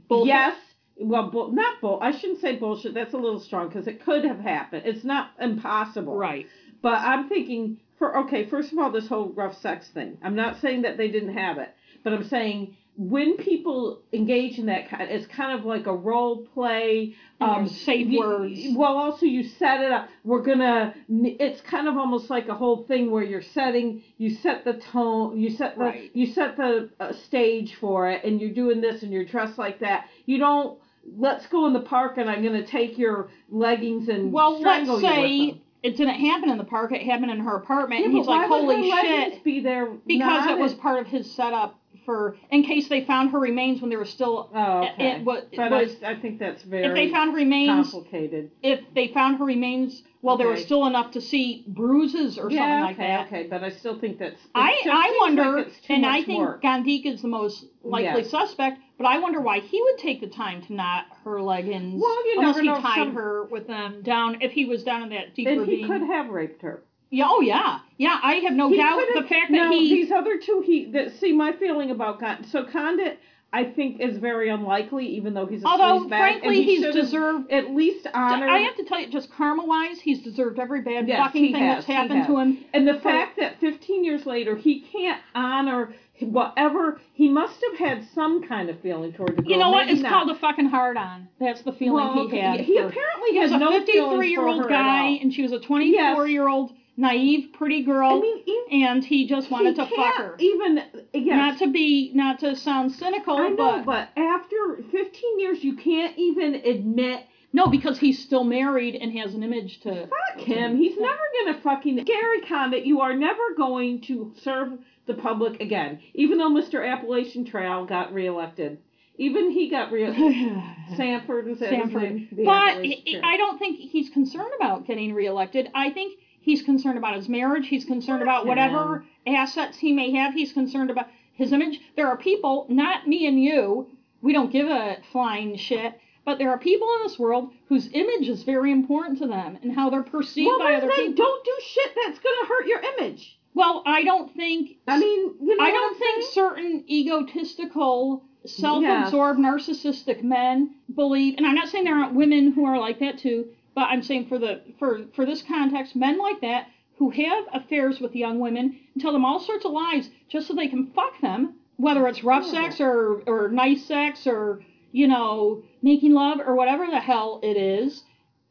Bullshit. yes. Well, bull, not bull. I shouldn't say bullshit. That's a little strong because it could have happened. It's not impossible. right. But I'm thinking for okay. First of all, this whole rough sex thing. I'm not saying that they didn't have it, but I'm saying when people engage in that kind, it's kind of like a role play. Um, safe you- words. Well, also you set it up. We're gonna. It's kind of almost like a whole thing where you're setting. You set the tone. You set the. Right. You set the uh, stage for it, and you're doing this, and you're dressed like that. You don't. Let's go in the park, and I'm gonna take your leggings and Well, strangle let's you with say them. it didn't happen in the park. It happened in her apartment, and he's like, "Holy shit!" Be there Because not it was part of his setup for in case they found her remains when they were still. Oh, okay. It, it but was, I, I think that's very if they found remains, complicated. if they found her remains, well, there was still enough to see bruises or yeah, something like okay, that. okay, but I still think that's. I, I wonder, like and I think work. Guandique is the most likely Yes. suspect, but I wonder why he would take the time to knot her leggings. Well, you unless never he know, tied some- her with them down. If he was down in that deep and ravine. he could have raped her. Yeah, oh yeah, yeah. I have no He doubt the fact that no, he. these other two, he that see my feeling about Con- so Condit, I think is very unlikely, even though he's a although frankly and he he's deserved. at least honored. I have to tell you, just karma wise, he's deserved every bad Yes, fucking thing has, that's happened to him. And the fact that 15 years later he can't honor whatever he must have had some kind of feeling toward the girl. You know what? maybe It's not. called a fucking hard on. That's the feeling well, he had. He for- apparently he was a no 53 year old feelings for her at guy, and she was a 24 year old naive, pretty girl, I mean, even, and he just wanted to fuck her. Even yes, Not to be, not to sound cynical, I know, but, but after 15 years, you can't even admit. no, because he's still married and has an image to. Fuck him. He's never gonna fucking Gary Condit. You are never going to serve the public again. Even though Mr. Appalachian Trail got reelected, even he got re. Sanford was that Sanford. But Appalachian he- Trail. I don't think he's concerned about getting reelected. I think he's concerned about his marriage. He's concerned about whatever assets he may have. He's concerned about his image. There are people, not me and you, we don't give a flying shit, but there are people in this world whose image is very important to them and how they're perceived well, by other they people. don't do shit that's gonna hurt your image. Well, I don't think I mean, you know I don't think saying? certain egotistical, self-absorbed, narcissistic men believe, and I'm not saying there aren't women who are like that too, but I'm saying for the for for this context, men like that who have affairs with young women and tell them all sorts of lies just so they can fuck them, whether it's rough sex or or nice sex or you know making love or whatever the hell it is.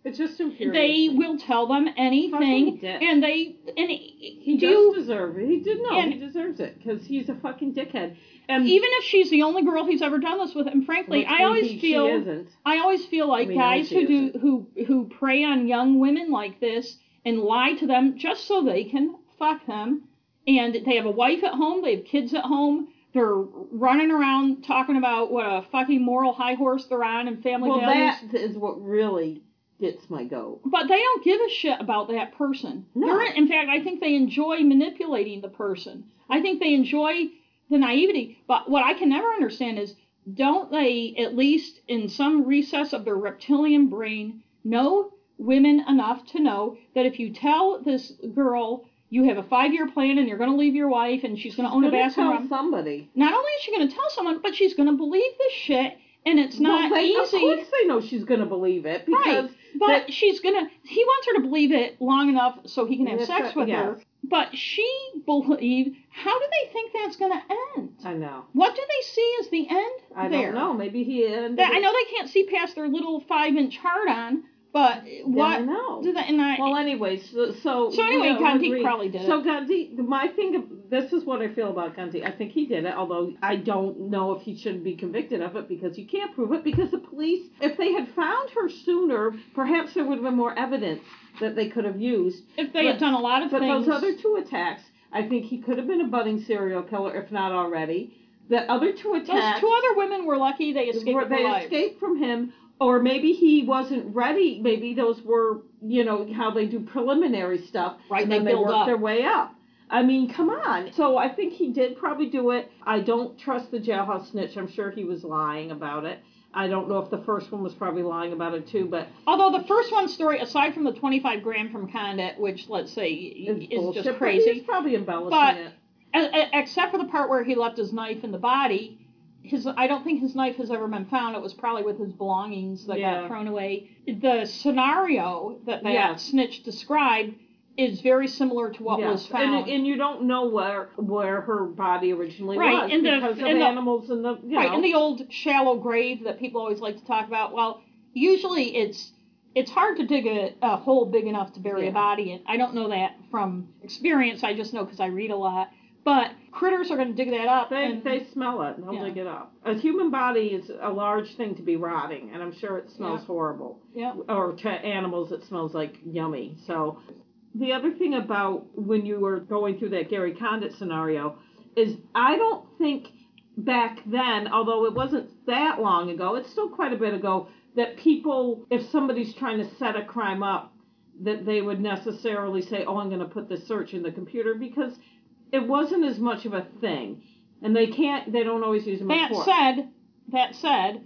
It's just They will tell them anything, and they and He do does deserve it. He did know. and- he deserves it because he's a fucking dickhead. And even if she's the only girl he's ever done this with, and frankly, I always feel she isn't. I always feel like guys who do isn't. who who prey on young women like this and lie to them just so they can fuck them, and they have a wife at home, they have kids at home, they're running around talking about what a fucking moral high horse they're on and family Well, values. that is what really gets my goat. But they don't give a shit about that person. No. They're, in fact, I think they enjoy manipulating the person. I think they enjoy the naivety. But what I can never understand is don't they, at least in some recess of their reptilian brain, know women enough to know that if you tell this girl you have a five year plan and you're going to leave your wife and she's going to own a bathroom, tell somebody. not only is she going to tell someone, but she's going to believe this shit. And it's not well, they, easy. Of course, they know she's gonna believe it because Right, but she's gonna. He wants her to believe it long enough so he can have sex with yes. her. But she believed. How do they think that's gonna end? I know. What do they see as the end I there? don't know. Maybe he ended. That- I know they can't see past their little five-inch hard on, But what? I know. Do that, and I, Well, anyways, so so, So anyway, yeah, Guandique agree. probably did it. So Guandique, my thing, this is what I feel about Guandique. I think he did it, although I don't know if he shouldn't be convicted of it because you can't prove it. Because the police, if they had found her sooner, perhaps there would have been more evidence that they could have used. if they had done a lot of But things, But those other two attacks, I think he could have been a budding serial killer, if not already. The other two attacks. those two other women were lucky they escaped were- they escaped from him, or maybe he wasn't ready. Maybe those were, you know, how they do preliminary stuff, Right, and they then they, build work up. their way up. I mean, come on. So I think he did probably do it. I don't trust the jailhouse snitch. I'm sure he was lying about it. I don't know if the first one was probably lying about it too, but Although the first one story, aside from the 25 grand from Condit, which let's say is bullshit. just But he's crazy, probably embellishing But- it. except for the part where he left his knife in the body, his I don't think his knife has ever been found. It was probably with his belongings that Yeah. got thrown away. The scenario that that snitch described is very similar to what Yes, was found. And, and you don't know where where her body originally Right, was in the- because of in the- animals and the you right know. in the old shallow grave that people always like to talk about. Well, usually it's it's hard to dig a, a hole big enough to bury Yeah. a body in. I don't know that from experience. I just know because I read a lot. But critters are going to dig that up. They, and, they smell it. And they'll Yeah. dig it up. A human body is a large thing to be rotting, and I'm sure it smells Yeah. horrible. yeah. Or to animals, it smells like yummy. So, the other thing about when you were going through that Gary Condit scenario is I don't think back then, although it wasn't that long ago, it's still quite a bit ago, that people, if somebody's trying to set a crime up, that they would necessarily say, "Oh, I'm going to put this search in the computer," because it wasn't as much of a thing, and they can't, they don't always use them. That said, that said,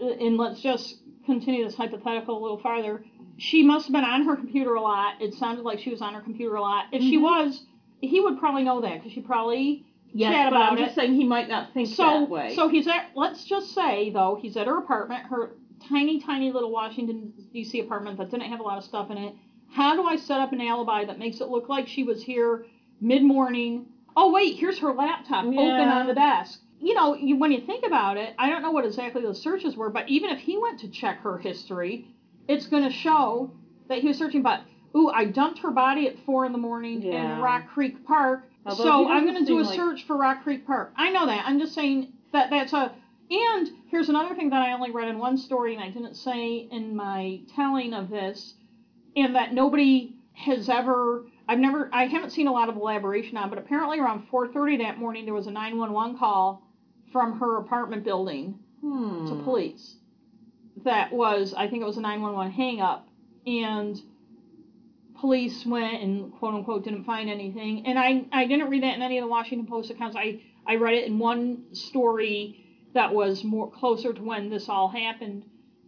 uh, and let's just continue this hypothetical a little farther. She must have been on her computer a lot. It sounded like she was on her computer a lot. If she Mhm. was, he would probably know that because she probably yes, chat but about I'm it. just saying he might not think so that way. so he's at. Let's just say though he's at her apartment, her tiny tiny little Washington D.C. apartment that didn't have a lot of stuff in it. How do I set up an alibi that makes it look like she was here mid morning? Oh wait, here's her laptop open on the desk. You know, you, when you think about it, I don't know what exactly those searches were, but even if he went to check her history, it's going to show that he was searching. But ooh, I dumped her body at four in the morning Yeah. in Rock Creek Park. Although so I'm going to do a like- search for Rock Creek Park. I know that. I'm just saying that that's a. And here's another thing that I only read in one story, and I didn't say in my telling of this, and that nobody has ever. I've never. I haven't seen a lot of elaboration on, but apparently around 4:30 that morning there was a 911 call from her apartment building Hmm. to police. That was, I think it was a 911 hang up, and police went and quote unquote didn't find anything. And I, I didn't read that in any of the Washington Post accounts. I, I read it in one story that was more closer to when this all happened.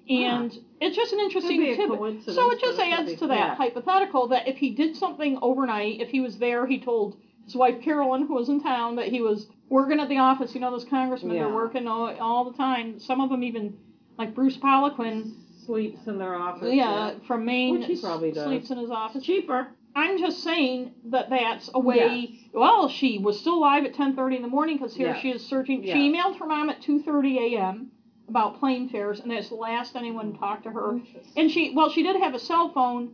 And it's just an interesting tidbit. So it just but it could adds to that yeah. hypothetical that if he did something overnight, if he was there, he told his wife Carolyn, who was in town, that he was working at the office. You know, those congressmen, they're Yeah. working all, all the time. Some of them even, like Bruce Poliquin, Sleeps in their office. yeah, from Maine, Which he probably does. sleeps in his office. It's cheaper. I'm just saying that that's a way. Yes. Well, she was still alive at 10:30 in the morning because here Yes. she is searching. Yes. She emailed her mom at 2:30 a.m. about plane fares, and that's the last anyone talked to her. And she, well, she did have a cell phone.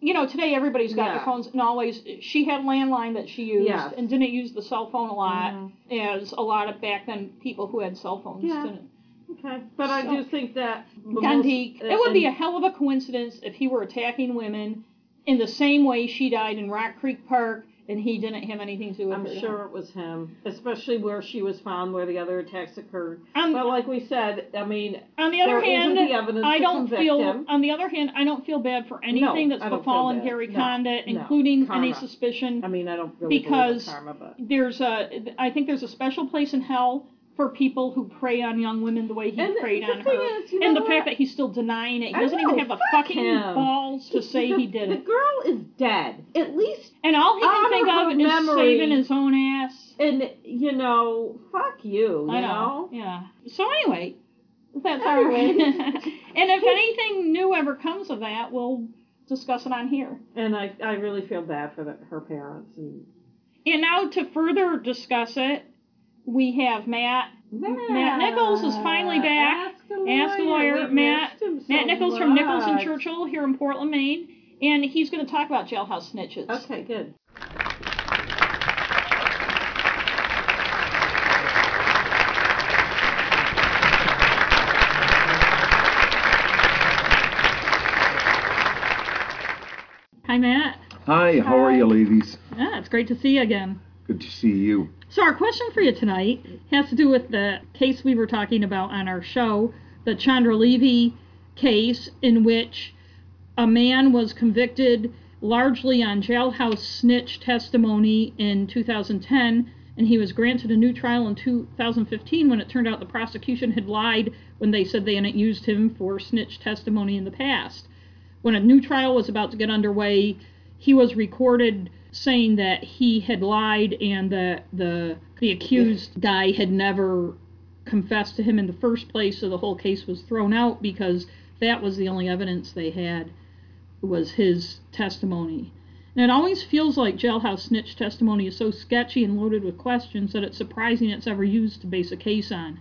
You know, today everybody's got Yeah. their phones, and always she had landline that she used, Yes. and didn't use the cell phone a lot, Mhm. as a lot of back then people who had cell phones Yeah. didn't. Okay, but I do think that Guandique, most- it would be a hell of a coincidence if he were attacking women in the same way she died in Rock Creek Park and he didn't have anything to do with it. I'm her. sure it was him, especially where she was found, where the other attacks occurred. On, But like we said, I mean, on the other hand, the I don't feel. him. On the other hand, I don't feel bad for anything No, that's befallen. Gary No, Condit, no. including Karma. any suspicion. I mean, I don't really Because- karma, but There's a. I think there's a special place in hell for people who prey on young women the way he and preyed the on thing her. is, and know the fact that he's still denying it, he doesn't even have the fuck fucking him. balls to say the, he did it. The girl is dead. At least, And all he can think of is memory. saving his own ass. and you know, fuck you. You I know. Yeah. So anyway, that's our. Anyway. and if anything new ever comes of that, we'll discuss it on here. And I, I really feel bad for the, her parents and And now to further discuss it, we have Matt. Matt Nichols is finally back. Ask Ask a Lawyer. Matt, so Matt Nichols from Nichols and. Churchill here in Portland, Maine. And he's going to talk about jailhouse snitches. Okay, good. Hi, Matt. Hi, how are you, ladies? Ah, it's great to see you again. Good to see you. So, our question for you tonight has to do with the case we were talking about on our show, the Chandra Levy case, in which a man was convicted largely on jailhouse snitch testimony in 2010, and he was granted a new trial in 2015 when it turned out the prosecution had lied when they said they hadn't used him for snitch testimony in the past. When a new trial was about to get underway, he was recorded saying that he had lied and that the the accused guy had never confessed to him in the first place, so the whole case was thrown out because that was the only evidence they had was his testimony. And it always feels like jailhouse snitch testimony is so sketchy and loaded with questions that it's surprising it's ever used to base a case on.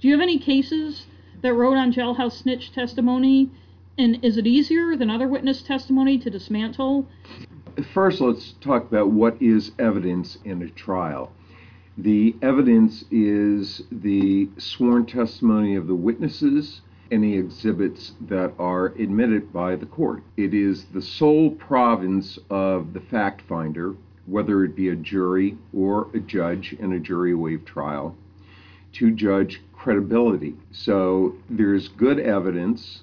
Do you have any cases that wrote on jailhouse snitch testimony? And is it easier than other witness testimony to dismantle? First, let's talk about what is evidence in a trial. The evidence is the sworn testimony of the witnesses, any exhibits that are admitted by the court. It is the sole province of the fact finder, whether it be a jury or a judge in a jury waived trial, to judge credibility. So there's good evidence,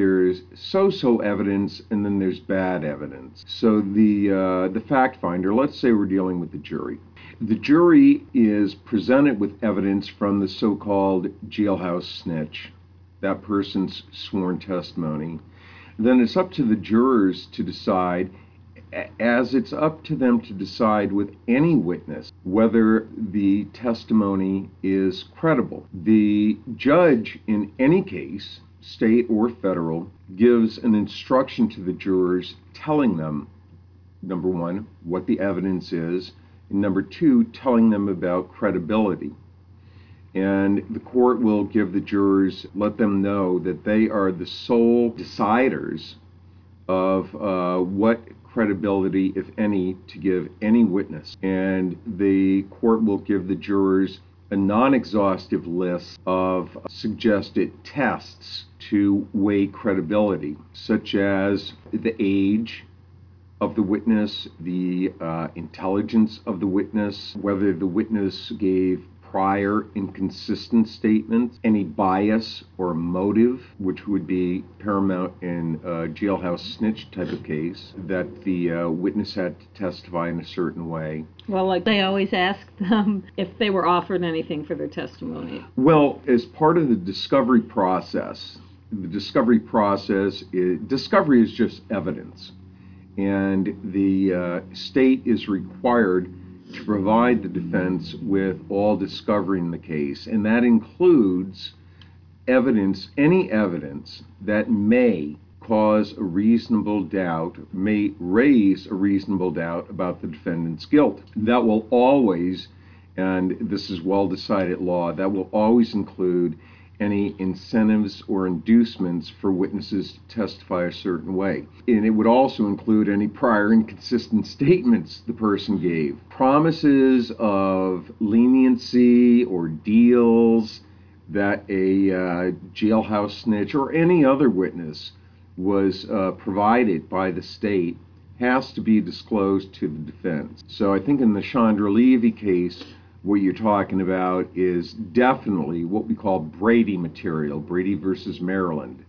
there's so-so evidence, and then there's bad evidence. So the uh, the fact finder, let's say we're dealing with the jury. The jury is presented with evidence from the so-called jailhouse snitch, that person's sworn testimony. Then it's up to the jurors to decide, as it's up to them to decide with any witness, whether the testimony is credible. The judge, in any case, state or federal, gives an instruction to the jurors telling them, number one, what the evidence is, and number two, telling them about credibility. And the court will give the jurors, let them know that they are the sole deciders of uh, what credibility, if any, to give any witness. And the court will give the jurors a non exhaustive list of suggested tests to weigh credibility, such as the age of the witness, the uh, intelligence of the witness, whether the witness gave prior inconsistent statements, any bias or motive, which would be paramount in a jailhouse snitch type of case, that the uh, witness had to testify in a certain way. Well, like they always ask them if they were offered anything for their testimony. Well, as part of the discovery process, the discovery process, is, discovery is just evidence. And the uh, state is required to provide the defense with all discovery in the case. And that includes evidence, any evidence that may cause a reasonable doubt, may raise a reasonable doubt about the defendant's guilt. That will always, and this is well decided law, that will always include any incentives or inducements for witnesses to testify a certain way. And it would also include any prior inconsistent statements the person gave. Promises of leniency or deals that a uh, jailhouse snitch or any other witness was uh, provided by the state has to be disclosed to the defense. So I think in the Chandra Levy case, what you're talking about is definitely what we call Brady material, Brady versus Maryland,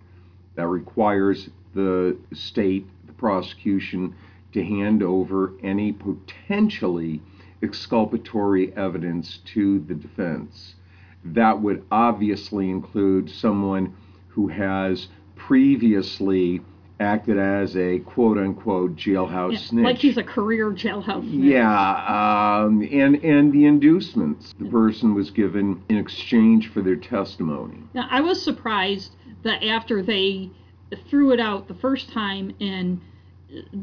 that requires the state, the prosecution, to hand over any potentially exculpatory evidence to the defense. That would obviously include someone who has previously acted as a quote unquote jailhouse Yeah, snitch. like he's a career jailhouse snitch. Yeah, um, and and the inducements the person was given in exchange for their testimony. Now, I was surprised that after they threw it out the first time and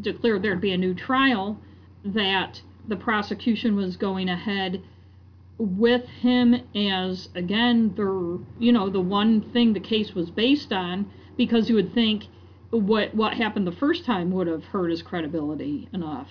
declared there'd be a new trial, that the prosecution was going ahead with him as again the you know the one thing the case was based on because you would think what what happened the first time would have hurt his credibility enough.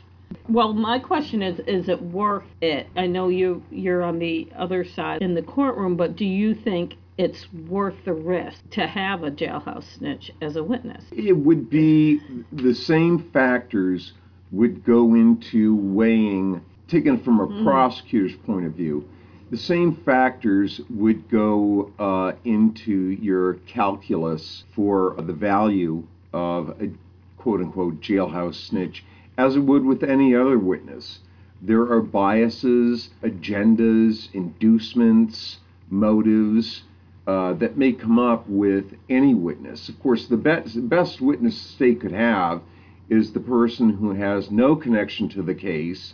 Well, my question is is it worth it? I know you you're on the other side in the courtroom, but do you think it's worth the risk to have a jailhouse snitch as a witness? It would be the same factors would go into weighing, taken from a Mhm. prosecutor's point of view, the same factors would go uh, into your calculus for the value of a quote unquote jailhouse snitch as it would with any other witness. There are biases, agendas, inducements, motives uh, that may come up with any witness. Of course, the best, best witness the state could have is the person who has no connection to the case,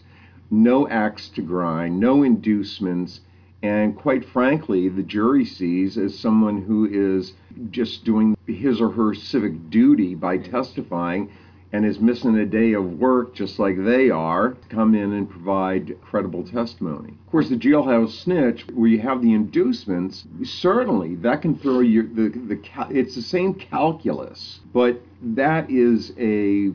no axe to grind, no inducements, and quite frankly, the jury sees as someone who is just doing his or her civic duty by testifying and is missing a day of work just like they are, to come in and provide credible testimony. Of course, the jailhouse snitch, where you have the inducements, certainly that can throw you the the it's the same calculus, but that is a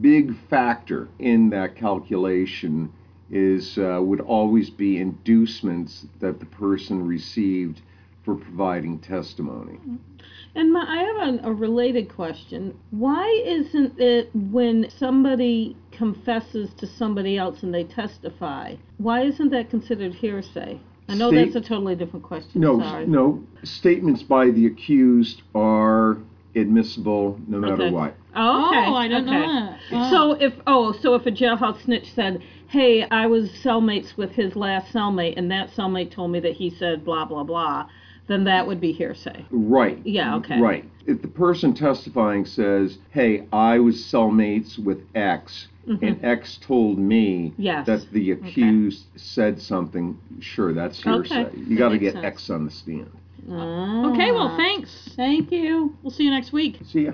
big factor in that calculation is uh, would always be inducements that the person received for providing testimony. And my, I have a, a related question. Why isn't it when somebody confesses to somebody else and they testify, why isn't that considered hearsay? I know State- that's a totally different question. No, Sorry. no. Statements by the accused are admissible no matter Okay. what. Oh, okay. Oh, I don't okay. know that. Oh. So if oh, so if a jailhouse snitch said, "Hey, I was cellmates with his last cellmate, and that cellmate told me that he said blah blah blah," then that would be hearsay. Right. Yeah, okay. Right. If the person testifying says, "Hey, I was cellmates with X, and X told me Mm-hmm. Yes. that the accused said something," sure, that's hearsay. Okay. You got to get sense. X on the stand. Okay, well, thanks. Thank you. We'll see you next week. See ya.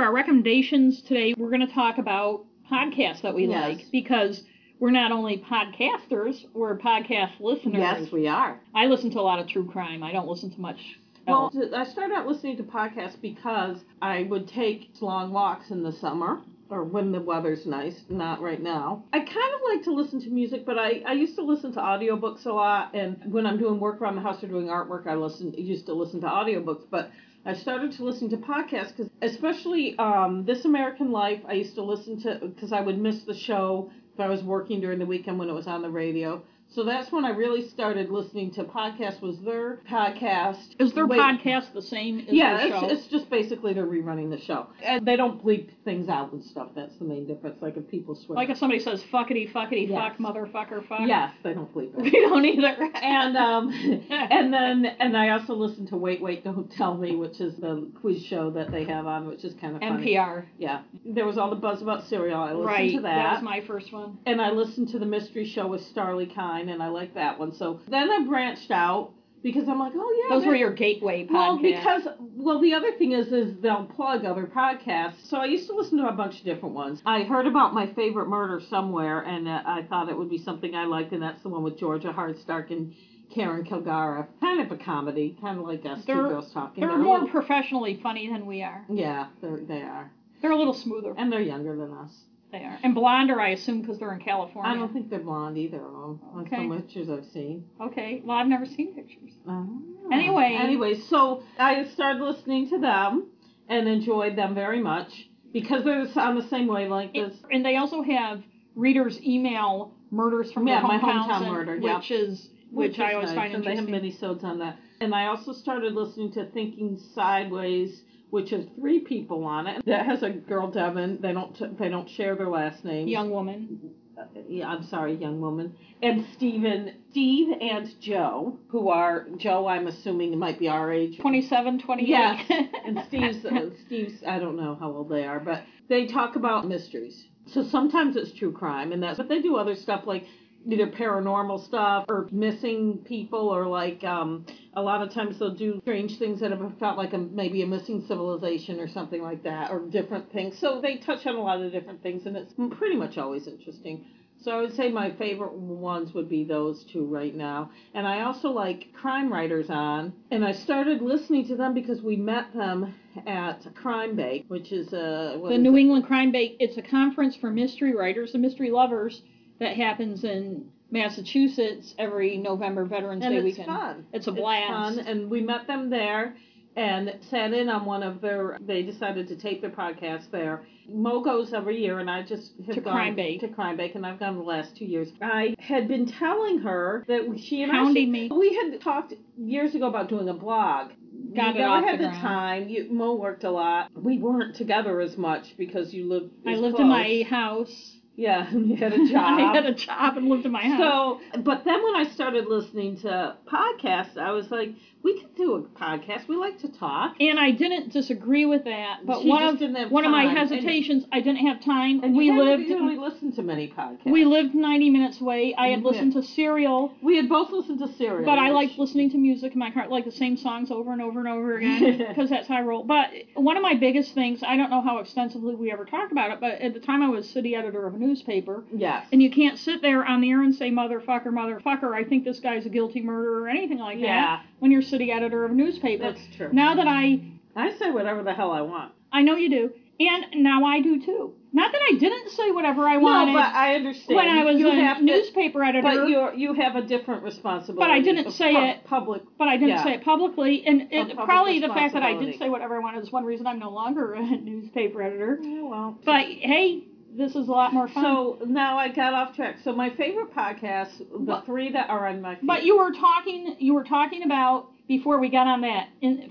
For our recommendations today, we're going to talk about podcasts that we Yes. like because we're not only podcasters, we're podcast listeners. Yes, we are. I listen to a lot of true crime. I don't listen to much Well, else. I started out listening to podcasts because I would take long walks in the summer or when the weather's nice, not right now. I kind of like to listen to music, but I, I used to listen to audiobooks a lot. And when I'm doing work around the house or doing artwork, I listen used to listen to audiobooks. But I started to listen to podcasts because, especially um, This American Life, I used to listen to because I would miss the show if I was working during the weekend when it was on the radio. So that's when I really started listening to podcasts. Was their podcast? Is their Wait, podcast the same as yeah, their it's, show? it's just basically they're rerunning the show, and they don't bleep things out and stuff. That's the main difference. Like if people swear. like if somebody says fuckity fuckity Yes. fuck motherfucker fuck. yes, they don't bleep We it. don't either. and um, and then and I also listen to Wait Wait Don't Tell Me, which is the quiz show that they have on, which is kind of funny. NPR. Yeah, there was all the buzz about Serial. I listened Right. to that That was my first one. and I listened to the mystery show with Starlee Kine, and I like that one. So then I branched out because I'm like, oh yeah, Those were your gateway podcasts. Well, because well, the other thing is, is they'll plug other podcasts. So I used to listen to a bunch of different ones. I heard about my favorite murder somewhere, and uh, I thought it would be something I liked, and that's the one with Georgia Hardstark and Karen Kilgariff. Kind of a comedy, kind of like us two They're- girls talking. they're a more little- professionally funny than we are. yeah, they're, they are, They're a little smoother. and they're younger than us. They are. And blonder, I assume, because they're in California. I don't think they're blonde either of them. On Okay. some pictures I've seen. Okay. Well, I've never seen pictures. Oh. Anyway. Anyway, so I started listening to them and enjoyed them very much because they're on the same way, wavelength as. And they also have readers email murders from Yeah, their my hometown and- murder, yeah. which is which, I is always nice, find and interesting. they have many minisodes on that. And I also started listening to Thinking Sideways, which has three people on it. That has a girl Devin. They don't t- they don't share their last names. Young woman. Uh, yeah, I'm sorry, young woman. And Stephen, Steve and Joe, who are Joe. I'm assuming might be our age. 27, 28. Yes, and Steve's uh, Steve's I don't know how old they are, but they talk about mysteries. So sometimes it's true crime, and that's but they do other stuff like either paranormal stuff or missing people or like um a lot of times they'll do strange things that have felt like a maybe a missing civilization or something like that or different things so they touch on a lot of different things and it's pretty much always interesting so I would say my favorite ones would be those two right now. And I also like Crime Writers on. And I started listening to them because we met them at Crime Bake, which is a the is New it? England Crime Bake. It's a conference for mystery writers and mystery lovers that happens in Massachusetts every November Veterans and Day it's weekend. fun. It's a blast. fun, and we met them there and sat in on one of their. They decided to tape their podcast there. Mo goes every year, and I just have To gone Crime Bake. to Crime Bake, and I've gone the last two years. I had been telling her that she and Hounding I. me. We had talked years ago about doing a blog. Got we never had the the, time. You, Mo worked a lot. We weren't together as much because you lived. I lived close. in my house. Yeah, and you had a job. I had a job and lived in my house. So, but then when I started listening to podcasts, I was like, we could do a podcast. We like to talk. and I didn't disagree with that, but She one just of didn't have one of my time. hesitations, I didn't have time. And we you haven't lived really listened to many podcasts. we lived 90 minutes away. I had Mhm. listened to Serial, We had both listened to Serial. but I which- liked listening to music in my car, like the same songs over and over and over again, because that's how I roll. But one of my biggest things, I don't know how extensively we ever talked about it, but at the time I was city editor of a newspaper, Yes. and you can't sit there on the air and say motherfucker, motherfucker. I think this guy's a guilty murderer or anything like that yeah, when you're city editor of a newspaper. that's true. Now that I I say whatever the hell I want. I know you do, and now I do too. Not that I didn't say whatever I wanted no, but I understand. when I was you a have to, newspaper editor, But you you have a different responsibility. But I didn't say pub- it. Public. but I didn't yeah. say it publicly. And it, probably the fact that I did say whatever I wanted is one reason I'm no longer a newspaper editor. Yeah, well. But hey, this is a lot more fun. So now I got off track. So my favorite podcasts, the But- three that are on my feed. But you were talking, you were talking about before we got on that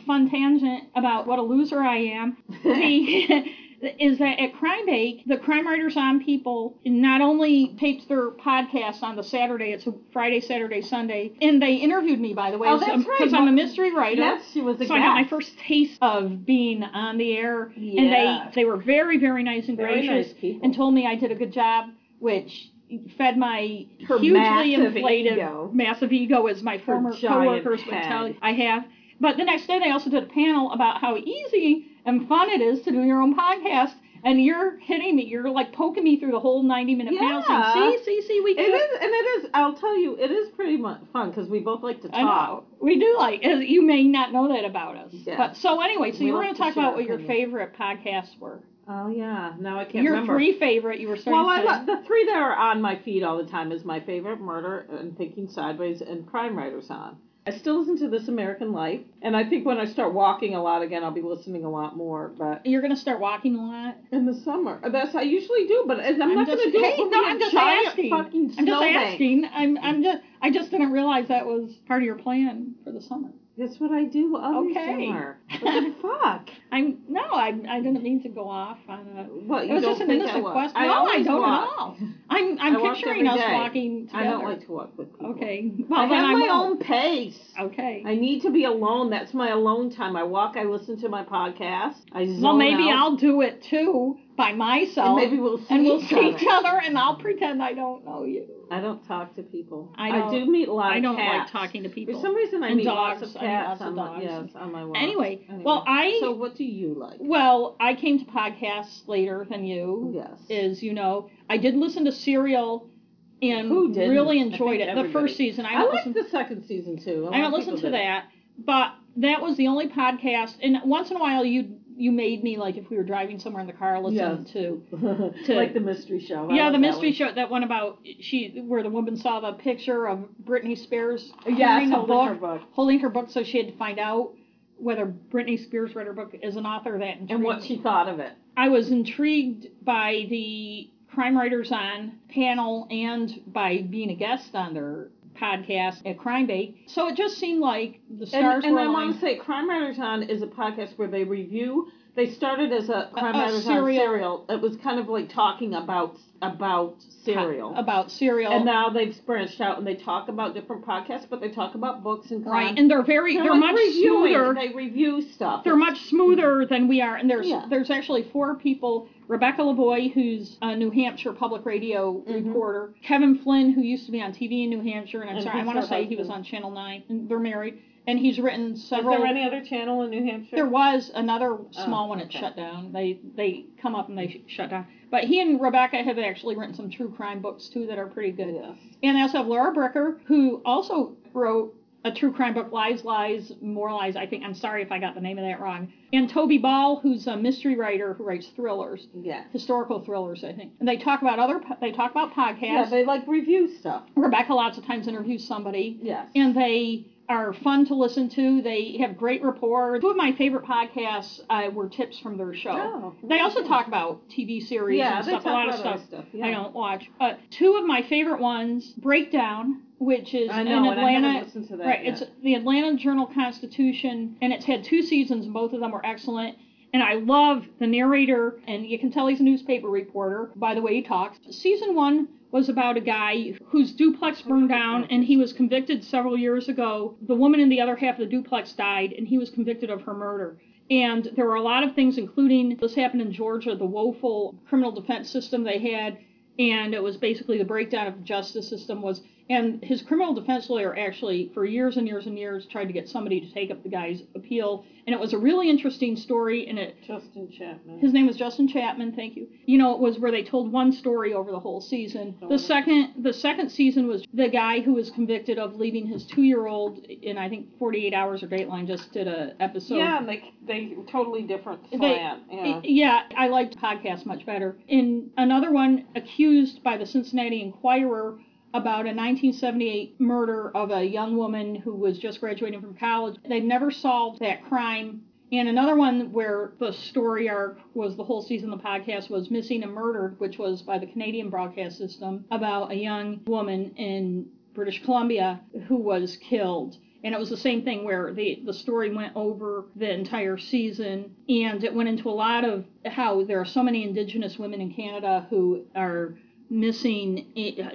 fun tangent about what a loser I am. The, is that at Crime Bake, the Crime Writers on people not only taped their podcast on the Saturday, it's a Friday, Saturday, Sunday, and they interviewed me by the way, Oh, that's right. because I'm a mystery writer. yes, she was a So I got my first taste of being on the air, Yeah. and they they were very very nice and Very gracious, nice and told me I did a good job, which fed my Her hugely inflated ego. massive ego, as my former coworkers would tell you. I have. But the next day they also did a panel about how easy and fun it is to do your own podcast. And you're hitting me. You're like poking me through the whole 90 minute panel saying, see, see, see, we It can do is, and it is. I'll tell you, it is pretty much fun because we both like to talk. We do like, you may not know that about us. Yes. But so anyway, so We you were going to talk about what your favorite podcasts were. Oh yeah, now I can't your remember. three favorite, you were starting well, I to lo- the three that are on my feed all the time is my favorite Murder and Thinking Sideways and Crime Writers on. I still listen to This American Life, and I think when I start walking a lot again, I'll be listening a lot more. But You're going to start walking a lot. in the summer, that's I usually do. But I'm, not just, going to do hey, it no, I'm just asking. I'm just asking. I'm, I'm just, I just didn't realize that was part of your plan for the summer. That's what I do every Okay. summer. What the fuck? I'm no, I, I didn't mean to go off on a. What you It was don't just an innocent question. No, I don't walk. at all. I'm, I'm picturing us day. walking together. I don't like to walk with people. Okay. Well, I have my won't. own pace. Okay. I need to be alone. That's my alone time. I walk. I listen to my podcast. I zone Well, maybe out, I'll do it too by myself. and maybe we'll see and we'll each see other. each other, and I'll pretend I don't know you. I don't talk to people. I don't- do meet a lot of cats. I don't cats. like talking to people. For some reason, I And meet lots dogs. of I meet cats lots of on my dogs. yes on my walks. Anyway, well, I- So what do you like? Well, I came to podcasts later than you. Yes. Is you know I did listen to Serial, and really enjoyed it. The first season I I, liked the second season too. I don't listen to did. that, but that was the only podcast. And once in a while, you you made me like if we were driving somewhere in the car, listen Yes. to to- like the mystery show. I yeah the mystery one. show that one about she where the woman saw the picture of Britney Spears Yes, holding book, her book. holding her book, so she had to find out whether Britney Spears read her book as an author. That And what me. she thought of it. I was intrigued by the Crime Writers on panel and by being a guest on their podcast at Crime Bake. So it just seemed like the stars and, and were I want to say, Crime Writers On is a podcast where they review they started as a crime a on serial- serial. It was kind of like talking about about serial. about serial. and now they've branched out and they talk about different podcasts, but they talk about books and crime. right, and they're very they're, they're, like much reviewing. smoother. They review stuff. they're It's- much smoother than we are, and there's Yeah. there's actually four people: Rebecca Lavoie, who's a New Hampshire public radio Mhm. reporter; Kevin Flynn, who used to be on TV in New Hampshire, and I'm And sorry, I want to say he was on Channel Nine. And they're married, and he's written Is several. there any other channel in New Hampshire? There was another oh, small Oh, one that okay. shut down. They they come up and they sh- shut down. But he and Rebecca have actually written some true crime books too that are pretty good. Yes. And they also have Laura Bricker, who also wrote a true crime book, Lies, Lies, More Lies. I think I'm sorry if I got the name of that wrong. And Toby Ball, who's a mystery writer who writes thrillers, Yeah. historical thrillers, I think. And they talk about other. They talk about podcasts. Yeah, they like review stuff. Rebecca lots of times interviews somebody Yes. and they are fun to listen to. They have great rapport. Two of my favorite podcasts uh, were tips from their show. Oh, They also talk about TV series yeah, and stuff. A lot of stuff, stuff. Yeah. I don't watch. But two of my favorite ones, Breakdown, which is I in know, and I Atlanta. to that right, yet. it's the Atlanta Journal Constitution, and it's had two seasons, and both of them were excellent. And I love the narrator, and you can tell he's a newspaper reporter by the way he talks. Season one was about a guy whose duplex burned down, and he was convicted several years ago. The woman in the other half of the duplex died, and he was convicted of her murder. And there were a lot of things, including this happened in Georgia, the woeful criminal defense system they had, and it was basically the breakdown of the justice system was and his criminal defense lawyer actually for years and years and years tried to get somebody to take up the guy's appeal and it was a really interesting story and it Justin Chapman. his name was Justin Chapman, thank you. You know, it was where they told one story over the whole season. Oh. The second the second season was the guy who was convicted of leaving his 2-year-old in I think 48 hours or Dateline just did a episode. yeah, and they they totally different They- slant. yeah. Yeah, I liked podcasts much better. In another one, accused by the Cincinnati Enquirer about a 1978 murder of a young woman who was just graduating from college. They've never solved that crime. And another one where the story arc was the whole season of the podcast was Missing and Murdered, which was by the Canadian broadcast system about a young woman in British Columbia who was killed. And it was the same thing where the the story went over the entire season, and it went into a lot of how there are so many Indigenous women in Canada who are missing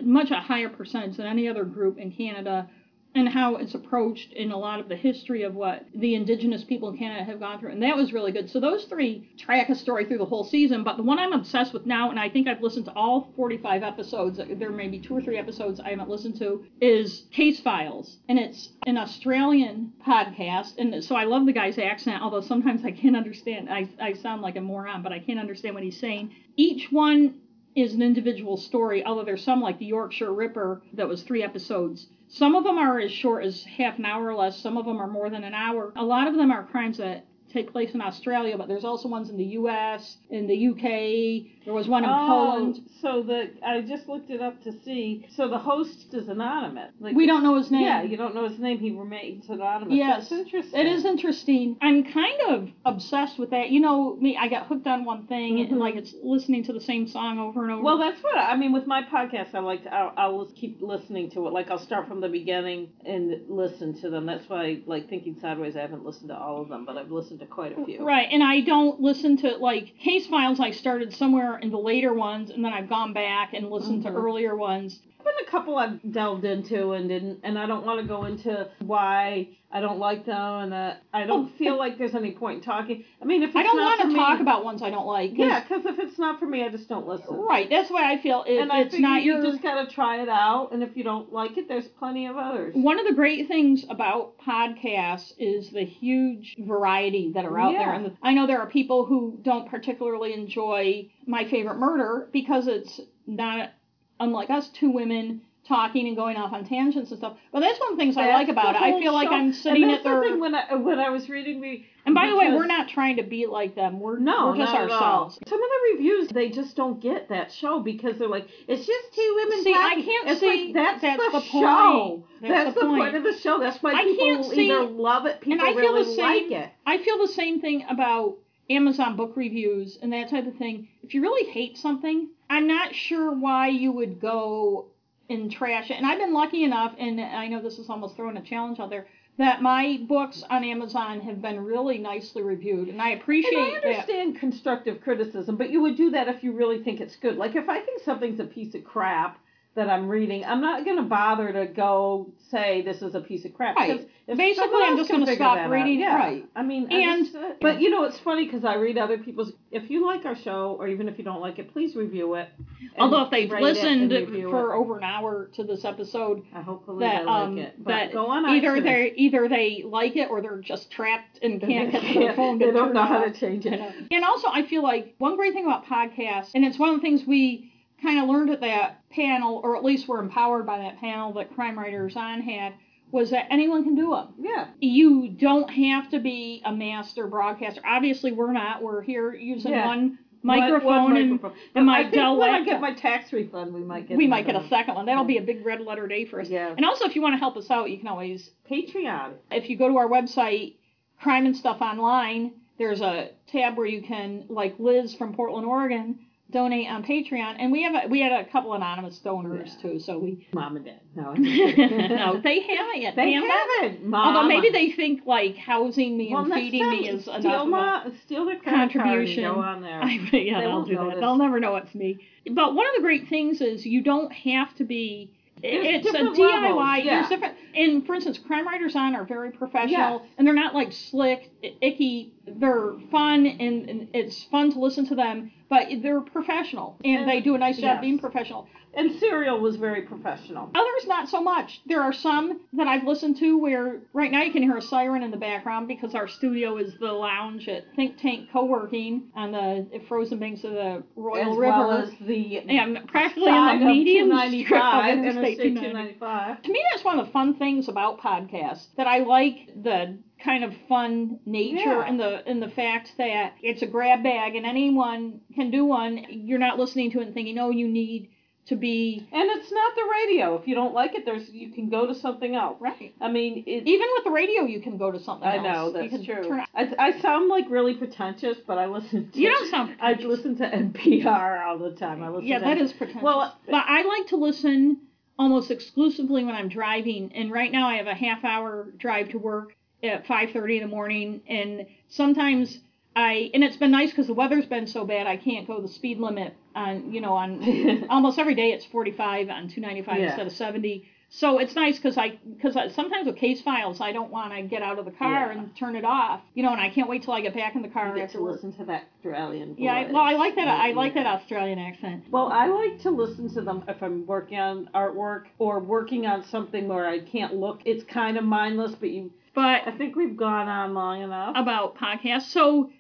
much a higher percentage than any other group in Canada, and how it's approached in a lot of the history of what the Indigenous people in Canada have gone through, and that was really good. So those three track a story through the whole season, but the one I'm obsessed with now, and I think I've listened to all 45 episodes. There may be two or three episodes I haven't listened to. Is Case Files, and it's an Australian podcast, and so I love the guy's accent, although sometimes I can't understand. I I sound like a moron, but I can't understand what he's saying. Each one is an individual story, although there's some like the Yorkshire Ripper that was three episodes. Some of them are as short as half an hour or less, some of them are more than an hour. A lot of them are crimes that take place in Australia, but there's also ones in the US, in the UK, there was one in oh, Poland. so the I just looked it up to see. So the host is anonymous. Like, We don't know his name. Yeah, you don't know his name. He remains anonymous. Yes, That's interesting. It is interesting. I'm kind of obsessed with that. You know, me, I got hooked on one thing, Mhm. and like it's listening to the same song over and over. Well, that's what I, I mean with my podcast. I like to. I'll, I'll keep listening to it. Like I'll start from the beginning and listen to them. That's why, like thinking sideways, I haven't listened to all of them, but I've listened to quite a few. Right, and I don't listen to like case files. I started somewhere in the later ones, and then I've gone back and listened Mhm. to earlier ones. Been a couple I've delved into and didn't, and I don't want to go into why I don't like them, and uh, I don't feel like there's any point in talking. I mean, if it's I don't want to me, talk about ones I don't like. 'cause- Yeah, because if it's not for me, I just don't listen. Right, that's why I feel if and I it's not you your. just gotta try it out, and if you don't like it, there's plenty of others. One of the great things about podcasts is the huge variety that are out there. And I know there are people who don't particularly enjoy My Favorite Murder because it's not unlike us, two women talking and going off on tangents and stuff. But that's one of the things I like about it. I feel like. I'm sitting and at that's the their. thing when I when I was reading the. And by the way, we're not trying to be like them. We're No, we're just not at all. ourselves. Some of the reviews they just don't get that show because they're like, it's just two women See, I can't it's see like that's, that's the, the point. show. That's the, the point. point. of the show. That's why I people can't see- either love it, people and I feel really the same. like it. I feel the same thing about Amazon book reviews and that type of thing. If you really hate something, I'm not sure why you would go and trash it. And I've been lucky enough, and I know this is almost throwing a challenge out there, that my books on Amazon have been really nicely reviewed, and I appreciate and I understand that. constructive criticism, but you would do that if you really think it's good. Like if I think something's a piece of crap, that I'm reading, I'm not going to bother to go say this is a piece of crap. Right. Basically, I'm just going to stop reading. Yeah. Right. I mean, and just, uh, but you know, it's funny because I read other people's. If you like our show, or even if you don't like it, please review it. Although if they've listened for it. over an hour to this episode, I hopefully that, they like um, it. But that go on either iTunes. they either they like it or they're just trapped and can't get their phone. they don't know how to change it. And also, I feel like one great thing about podcasts, and it's one of the things we kind of learned at that panel, or at least were empowered by that panel that Crime Writers On had, was that anyone can do them. Yeah. You don't have to be a master broadcaster. Obviously, we're not. We're here using Yeah. one microphone, One- one and, microphone. and my I think Dell when I get my tax refund, we might get we might get a second one. That'll be a big red letter day for us. Yeah. And also, if you want to help us out, you can always. Patreon. if you go to our website, Crime and Stuff Online, there's a tab where you can, like Liz from Portland, Oregon, donate on Patreon. And we have a, we had a couple anonymous donors Yeah. too, so we. Mom and Dad. No. no, they haven't yet. They Damn haven't. Mom. Although maybe they think like housing me well, and feeding time, me is steal enough. of a- my, steal credit contribution. Go on there. I, yeah, They they'll do that. They'll never know it's me. But one of the great things is you don't have to be. There's it's a DIY. yeah. There's different. And for instance, Crime Writers On are very professional, Yes. and they're not like slick, icky. They're fun, and, and it's fun to listen to them. But they're professional, and, And- they do a nice job yes. being professional. And Serial was very professional. Others not so much. There are some that I've listened to where right now you can hear a siren in the background because our studio is the lounge at Think Tank Co-working on the frozen banks of the Royal River. as River. well as the and practically in the median strip of Interstate Interstate 290. 295. To me, that's one of the fun things about podcasts that I like the kind of fun nature Yeah. and the and the fact that it's a grab bag and anyone can do one. You're not listening to it and thinking, oh, you need to be And it's not the radio. If you don't like it, there's you can go to something else. right. I mean, it, Even with the radio, you can go to something I else. know You that's true. I, I sound like really pretentious, but I listen to. you don't sound. I listen to NPR all the time. I listen. Yeah, that is pretentious. Well, but I like to listen almost exclusively when I'm driving. And right now, I have a half hour drive to work at 5:30 in the morning, and sometimes I and it's been nice because the weather's been so bad. I can't go the speed limit on you know on almost every day it's 45 on 295 Yeah. instead of 70. So it's nice because I because sometimes with case files I don't want to get out of the car Yeah. and turn it off, you know, and I can't wait till I get back in the car you get to work. listen to that Australian. Voice. Yeah, I, well, I like that. I like that Australian accent. Well, I like to listen to them if I'm working on artwork or working on something where I can't look. It's kind of mindless, but you. But I think we've gone on long enough. about podcasts. So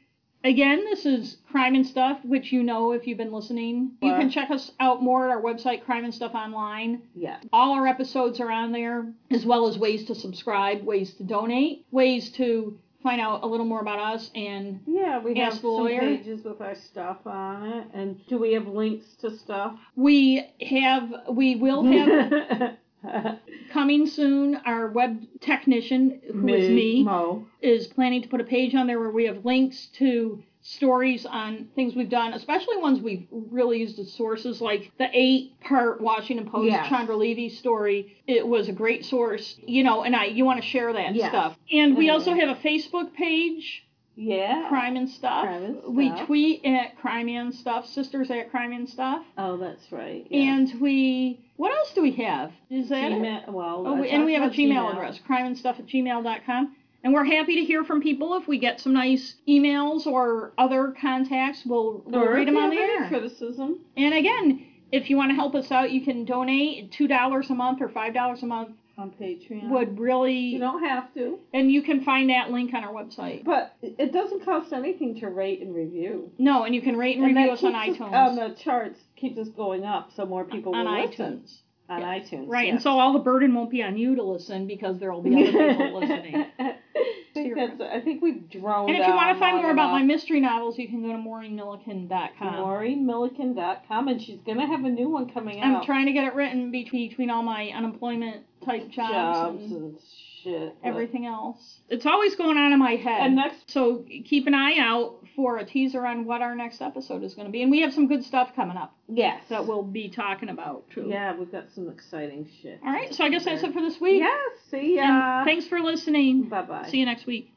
again, this is Crime and Stuff, which you know if you've been listening. You can check us out more at our website, Crime and Stuff Online. Yeah. All our episodes are on there, as well as ways to subscribe, ways to donate, ways to find out a little more about us and Yeah, we have some lawyer. pages with our stuff on it. And do we have links to stuff? we have we will have coming soon our web technician who is me Mo. is planning to put a page on there where we have links to stories on things we've done, especially ones we've really used as sources, like the eight part Washington Post Yes. Chandra Levy story. It was a great source, you know, and I you want to share that Yes. stuff. And we also have a Facebook page, Yeah. Crime and Stuff. Crime and stuff. We tweet at Crime and Stuff, Sisters at Crime and Stuff. Oh, that's right. yes. And we, what else do we have? Is that? Gmail, well, Oh, and we have a about Gmail, address, crimeandstuff at gmail.com. And we're happy to hear from people. If we get some nice emails or other contacts, we'll, we'll Or read them on the air. criticism. And again, if you want to help us out, you can donate $2 a month or $5 a month. on Patreon. Would really, you don't have to, and you can find that link on our website. but it doesn't cost anything to rate and review. No, and you can rate and, And review us on iTunes. on the charts keeps us going up, so more people on will iTunes. listen on Yeah. iTunes. Right, and so all the burden won't be on you to listen because there will be other people listening. I think that's. I think we've droned. And if you want to find more about my mystery novels, you can go to maureenmilliken.com. MaureenMilliken.com, and she's gonna have a new one coming out. I'm trying to get it written between, between all my unemployment type jobs. jobs and- and shit. everything else. It's always going on in my head. And next, so keep an eye out for a teaser on what our next episode is going to be, and we have some good stuff coming up yes. that we'll be talking about too. Yeah, we've got some exciting shit. All right. So I guess that's it for this week. Yes. See And ya. thanks for listening. Bye bye. See you next week.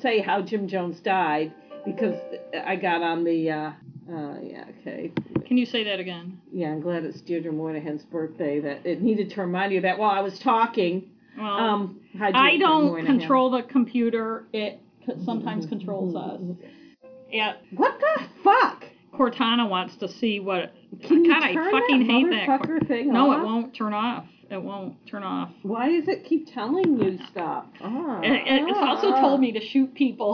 Say how Jim Jones died because I got on the. uh uh, yeah, okay. Can you say that again? Yeah, I'm glad it's Deirdre Moynihan's birthday. That it needed to remind you of that while I was talking. Well, Um, I don't Moynihan. control the computer. It sometimes controls us. Yeah, What the fuck? Cortana wants to see what. Can you God, I fucking hate that. thing No, off? it won't turn off. It won't turn off. Why does it keep telling you stuff? Ah, It, it- it's also ah. told me to shoot people.